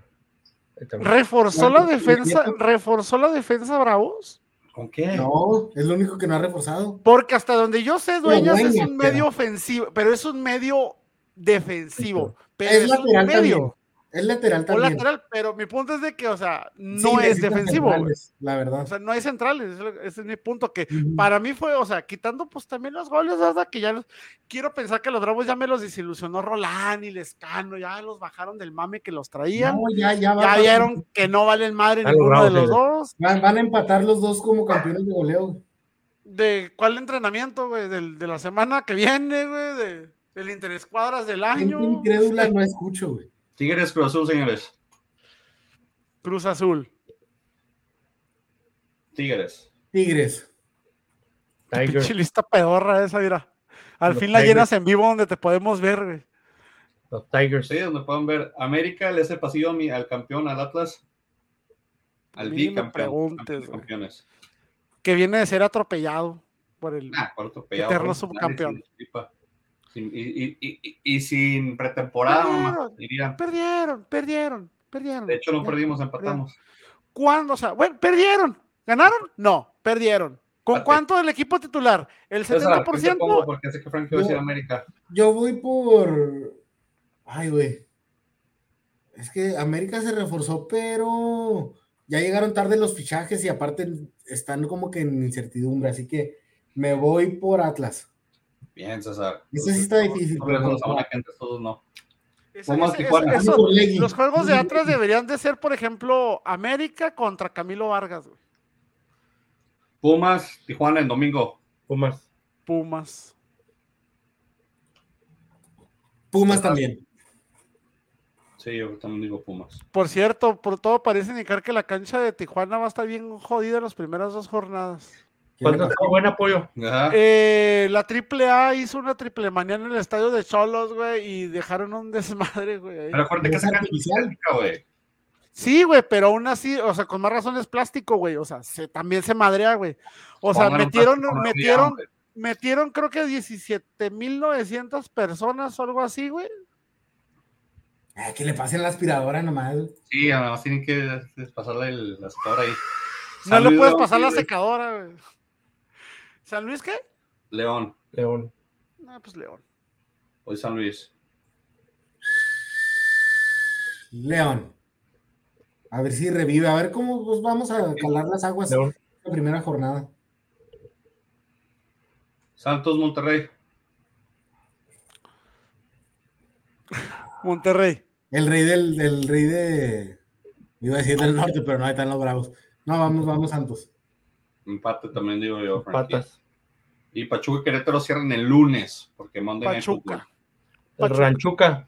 [SPEAKER 3] ¿Reforzó la defensa? ¿Reforzó la defensa Bravos?
[SPEAKER 1] ¿Con qué?
[SPEAKER 2] no, es lo único que no ha reforzado.
[SPEAKER 3] Porque hasta donde yo sé, Dueñas es un
[SPEAKER 2] pero-
[SPEAKER 3] medio ofensivo, pero es un medio defensivo. Pero
[SPEAKER 2] Es
[SPEAKER 3] es, un
[SPEAKER 2] lateral
[SPEAKER 3] medio.
[SPEAKER 2] también. Es lateral
[SPEAKER 3] O
[SPEAKER 2] también.
[SPEAKER 3] lateral, pero mi punto es de que, o sea,
[SPEAKER 2] Sí,
[SPEAKER 3] no es defensivo.
[SPEAKER 2] La verdad.
[SPEAKER 3] O sea, no hay centrales, ese es mi punto, que para mí fue, o sea, quitando pues también los goles, ¿verdad? Que ya los- quiero pensar que los Bravos ya me los desilusionó Rolán y Lescano, ya los bajaron del mame que los traían,
[SPEAKER 2] No, ya, ya, va-
[SPEAKER 3] ya vieron que no valen madre ninguno de los
[SPEAKER 4] sí.
[SPEAKER 3] dos.
[SPEAKER 2] van, van a empatar los dos como campeones de goleo.
[SPEAKER 3] ¿De cuál entrenamiento, güey? Del- de la semana que viene, güey, de, del interescuadras del año.
[SPEAKER 2] incrédula no escucho, güey.
[SPEAKER 1] Tigres Cruz Azul, señores.
[SPEAKER 3] Cruz Azul.
[SPEAKER 1] Tigres.
[SPEAKER 2] Tigres.
[SPEAKER 3] Pinche lista pedorra esa, mira. Al
[SPEAKER 4] Los
[SPEAKER 3] fin la
[SPEAKER 4] Tigres.
[SPEAKER 3] llenas en vivo donde te podemos ver, güey.
[SPEAKER 4] Los Tigers.
[SPEAKER 1] Sí, donde pueden ver. América le hace pasillo a mi- al campeón, al Atlas. Al bicampeón. campeones.
[SPEAKER 3] Que viene de ser atropellado por el.
[SPEAKER 1] Ah, por atropellado,
[SPEAKER 3] Eterno
[SPEAKER 1] güey.
[SPEAKER 3] subcampeón.
[SPEAKER 1] Y, y- y- y- y sin pretemporada, mamá,
[SPEAKER 3] Perdieron. Perdieron, perdieron, perdieron.
[SPEAKER 1] De hecho, no perdimos, empatamos.
[SPEAKER 3] ¿Cuándo? O sea, bueno, perdieron. ¿Ganaron? No, perdieron. ¿Con cuánto del equipo titular? ¿El
[SPEAKER 1] César, ¿quién te pongo?
[SPEAKER 3] 70%?
[SPEAKER 1] Porque sé que Frank iba a decir
[SPEAKER 2] Yo-
[SPEAKER 1] América.
[SPEAKER 2] Yo voy por. Ay, güey. Es que América se reforzó, pero ya llegaron tarde los fichajes y aparte están como que en incertidumbre, así que me voy por Atlas.
[SPEAKER 1] Bien, César.
[SPEAKER 2] Ese sí está difícil,
[SPEAKER 1] no.
[SPEAKER 3] Esa-
[SPEAKER 1] Tijuana.
[SPEAKER 3] eso- los juegos de Atlas deberían de ser, por ejemplo, América contra Camilo Vargas, güey.
[SPEAKER 1] Pumas, Tijuana en domingo.
[SPEAKER 4] Pumas.
[SPEAKER 3] Pumas.
[SPEAKER 2] Pumas también.
[SPEAKER 1] Sí, yo también digo Pumas.
[SPEAKER 3] Por cierto, por todo parece indicar que la cancha de Tijuana va a estar bien jodida las primeras dos jornadas.
[SPEAKER 2] ¿Qué le
[SPEAKER 4] ¿Cuánto
[SPEAKER 2] pasa?
[SPEAKER 4] fue buen apoyo?
[SPEAKER 3] Eh, la AAA hizo una triple manía en el estadio de Cholos, güey, y dejaron un desmadre, güey.
[SPEAKER 1] Pero acuérdate que
[SPEAKER 2] ¿Es artificial?
[SPEAKER 1] güey.
[SPEAKER 3] Sí, güey, pero aún así, o sea, con más razón es plástico, güey. O sea, se, también se madrea, güey. O sea, metieron, metieron, metieron creo que 17.900 personas o algo así, güey.
[SPEAKER 2] Ah, que le pasen la aspiradora nomás.
[SPEAKER 1] Sí, además tienen que pasarle el, la secadora ahí.
[SPEAKER 3] No le puedes pasar la secadora, güey. ¿San Luis qué?
[SPEAKER 1] León,
[SPEAKER 4] León.
[SPEAKER 3] No, pues León.
[SPEAKER 1] hoy San Luis.
[SPEAKER 2] León. A ver si revive, a ver cómo pues, vamos a calar las aguas
[SPEAKER 4] León.
[SPEAKER 2] la primera jornada.
[SPEAKER 1] Santos, Monterrey.
[SPEAKER 3] Monterrey.
[SPEAKER 2] El rey del, del rey de. Iba a decir del norte, pero no, ahí están los bravos. No, vamos, vamos, Santos.
[SPEAKER 1] Empate también digo yo. Frankie.
[SPEAKER 4] Patas.
[SPEAKER 1] Y Pachuca y Querétaro cierran el lunes, porque Monday
[SPEAKER 3] Pachuca.
[SPEAKER 4] El
[SPEAKER 3] Pachuca.
[SPEAKER 4] Ranchuca.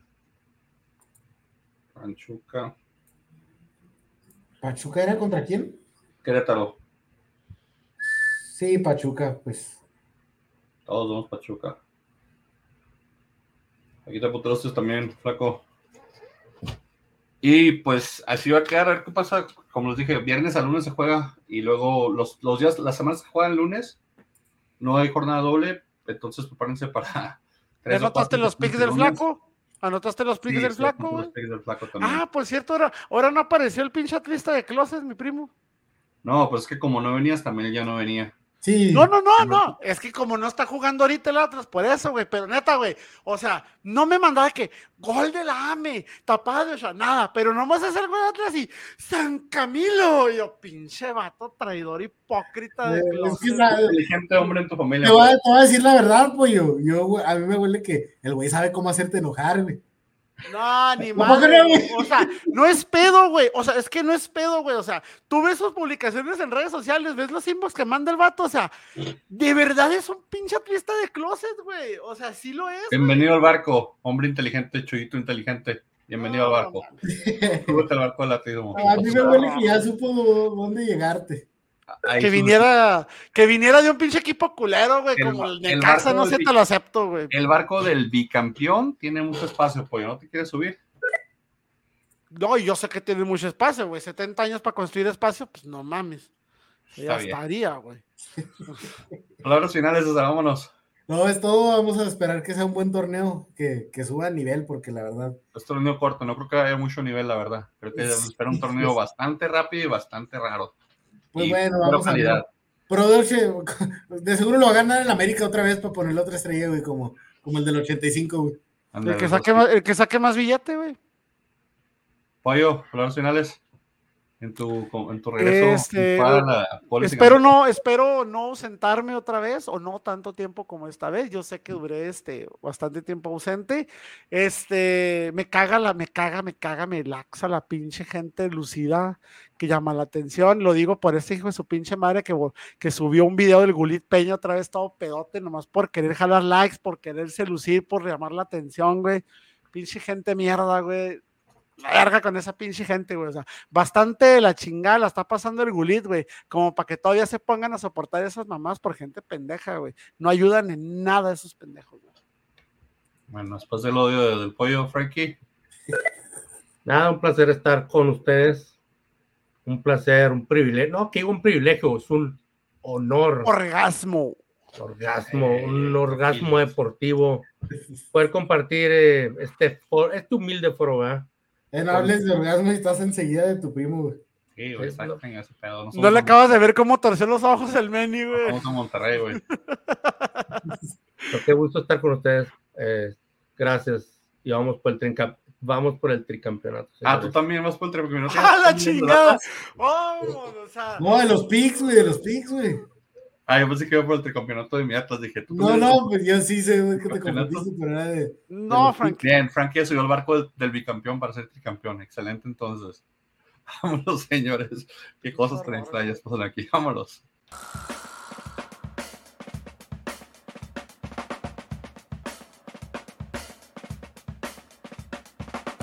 [SPEAKER 1] Pachuca,
[SPEAKER 2] ¿Pachuca era contra quién?
[SPEAKER 1] Querétaro.
[SPEAKER 2] Sí, Pachuca, pues.
[SPEAKER 1] Todos vamos Pachuca. Aquí te apuntaste también, flaco. Y pues así va a quedar, a ver qué pasa. Como les dije, viernes a lunes se juega y luego los, los días, las semanas que juegan lunes, no hay jornada doble, entonces prepárense para.
[SPEAKER 3] ¿Ya
[SPEAKER 1] tres o
[SPEAKER 3] ¿Anotaste los picks del flaco? ¿Anotaste los picks
[SPEAKER 1] Sí,
[SPEAKER 3] del flaco,
[SPEAKER 1] los picks del flaco también.
[SPEAKER 3] Ah, por cierto, ahora, ahora no apareció el pinche atlista de Closet, mi primo.
[SPEAKER 1] No, pues es que como no venías, también ya no venía.
[SPEAKER 2] Sí.
[SPEAKER 3] No, no, no, no. Es que como no está jugando ahorita el Atlas, por eso, güey. Pero neta, güey. O sea, no me mandaba que gol de la AME, tapado, o sea, nada. Pero nomás el gol de Atlas y San Camilo. Yo, pinche vato traidor hipócrita de
[SPEAKER 2] Eh, es
[SPEAKER 1] Inteligente hombre en tu familia.
[SPEAKER 2] Te voy, a,
[SPEAKER 1] güey.
[SPEAKER 2] te voy a decir la verdad, pollo. Yo, güey, a mí me huele que el güey sabe cómo hacerte enojar, güey.
[SPEAKER 3] No, ni
[SPEAKER 2] ¿Cómo
[SPEAKER 3] madre. O sea, no es pedo, güey. O sea, es que no es pedo, güey. O sea, tú ves sus publicaciones en redes sociales, ves los inbox que manda el vato. O sea, de verdad es un pinche atlista de closet, güey. O sea, sí lo es.
[SPEAKER 1] Bienvenido al barco, hombre inteligente, chuyito inteligente. Bienvenido
[SPEAKER 3] No,
[SPEAKER 1] al barco. Súbete al barco del atletismo.
[SPEAKER 2] A mí me huele que ya supo dónde llegarte.
[SPEAKER 1] Ahí
[SPEAKER 3] que viniera, que viniera de un pinche equipo culero, güey,
[SPEAKER 1] El
[SPEAKER 3] como el
[SPEAKER 1] el
[SPEAKER 3] Necaxa,
[SPEAKER 1] barco
[SPEAKER 3] no sé, te lo acepto, güey.
[SPEAKER 1] El barco del bicampeón tiene mucho espacio, pollo. ¿No te quieres subir?
[SPEAKER 3] No, y yo sé que tiene mucho espacio, güey. 70 años para construir espacio, pues no mames. Ya
[SPEAKER 1] bien.
[SPEAKER 3] estaría, güey. [laughs]
[SPEAKER 1] Palabras finales, César, vámonos.
[SPEAKER 2] No, es todo. Vamos a esperar que sea un buen torneo, que, que suba a nivel, porque la verdad.
[SPEAKER 1] Es torneo corto, no creo que haya mucho nivel, la verdad. Creo que
[SPEAKER 2] Sí,
[SPEAKER 1] espera un torneo bastante rápido y bastante raro.
[SPEAKER 2] Pues bueno, vamos a ver. Produce, [laughs] de seguro lo va a ganar en América otra vez para ponerle otra estrella, güey, como, como el del 85, güey.
[SPEAKER 1] Ándale,
[SPEAKER 3] El que, saque más, el que saque más billete, güey.
[SPEAKER 1] Pollo, palabras finales. En tu, en tu regreso.
[SPEAKER 3] Este,
[SPEAKER 1] para la
[SPEAKER 3] Espero no, espero no sentarme otra vez o no tanto tiempo como esta vez. Yo sé que duré este bastante tiempo ausente. Este, me caga la, me caga, me caga, me laxa la pinche gente lucida que llama la atención. Lo digo por este hijo de su pinche madre que, que subió un video del Gulit Peña otra vez todo pedote, nomás por querer jalar likes, por quererse lucir, por llamar la atención, güey. Pinche gente mierda, güey. La verga con esa pinche gente, güey. O sea, bastante la chingada la está pasando el gulit, güey. Como para que todavía se pongan a soportar esas mamás por gente pendeja, güey. No ayudan en nada esos pendejos, güey.
[SPEAKER 1] Bueno, después del odio del pollo, Frankie.
[SPEAKER 4] Nada, un placer estar con ustedes. un placer, un privilegio. No, que digo un privilegio, es un honor.
[SPEAKER 3] Orgasmo.
[SPEAKER 4] Orgasmo,
[SPEAKER 1] Eh,
[SPEAKER 4] un orgasmo
[SPEAKER 1] kilos.
[SPEAKER 4] deportivo. Poder compartir eh, este, foro- este humilde foro, ¿verdad?
[SPEAKER 2] No hables de orgasmo y estás enseguida de tu primo, güey.
[SPEAKER 1] Sí, güey,
[SPEAKER 4] Sí,
[SPEAKER 1] está
[SPEAKER 4] no.
[SPEAKER 1] en ese pedo. No,
[SPEAKER 3] le acabas de ver cómo torció los ojos el Meni, güey.
[SPEAKER 1] Vamos a Monterrey, güey.
[SPEAKER 4] Pero qué gusto estar con ustedes. eh, gracias. Y vamos por el, vamos por el tricampeonato.
[SPEAKER 1] Ah, tú
[SPEAKER 4] señores.
[SPEAKER 1] también vas por el tricampeonato. [laughs]
[SPEAKER 3] ¡Ah, la chingada! Vamos, o sea.
[SPEAKER 2] No, de los pics, güey, de los pics, güey.
[SPEAKER 1] Ah, yo pensé que iba por el tricampeonato de mi Atlas. Dije, tú
[SPEAKER 2] No, no, pues yo sí sé, que te confundiste, pero era de.
[SPEAKER 3] No, Frank.
[SPEAKER 1] Bien, Frank ya subió al barco del, del bicampeón para ser tricampeón. Excelente, entonces. [laughs] Vámonos, señores. Qué cosas tan extrañas pasan aquí. Vámonos.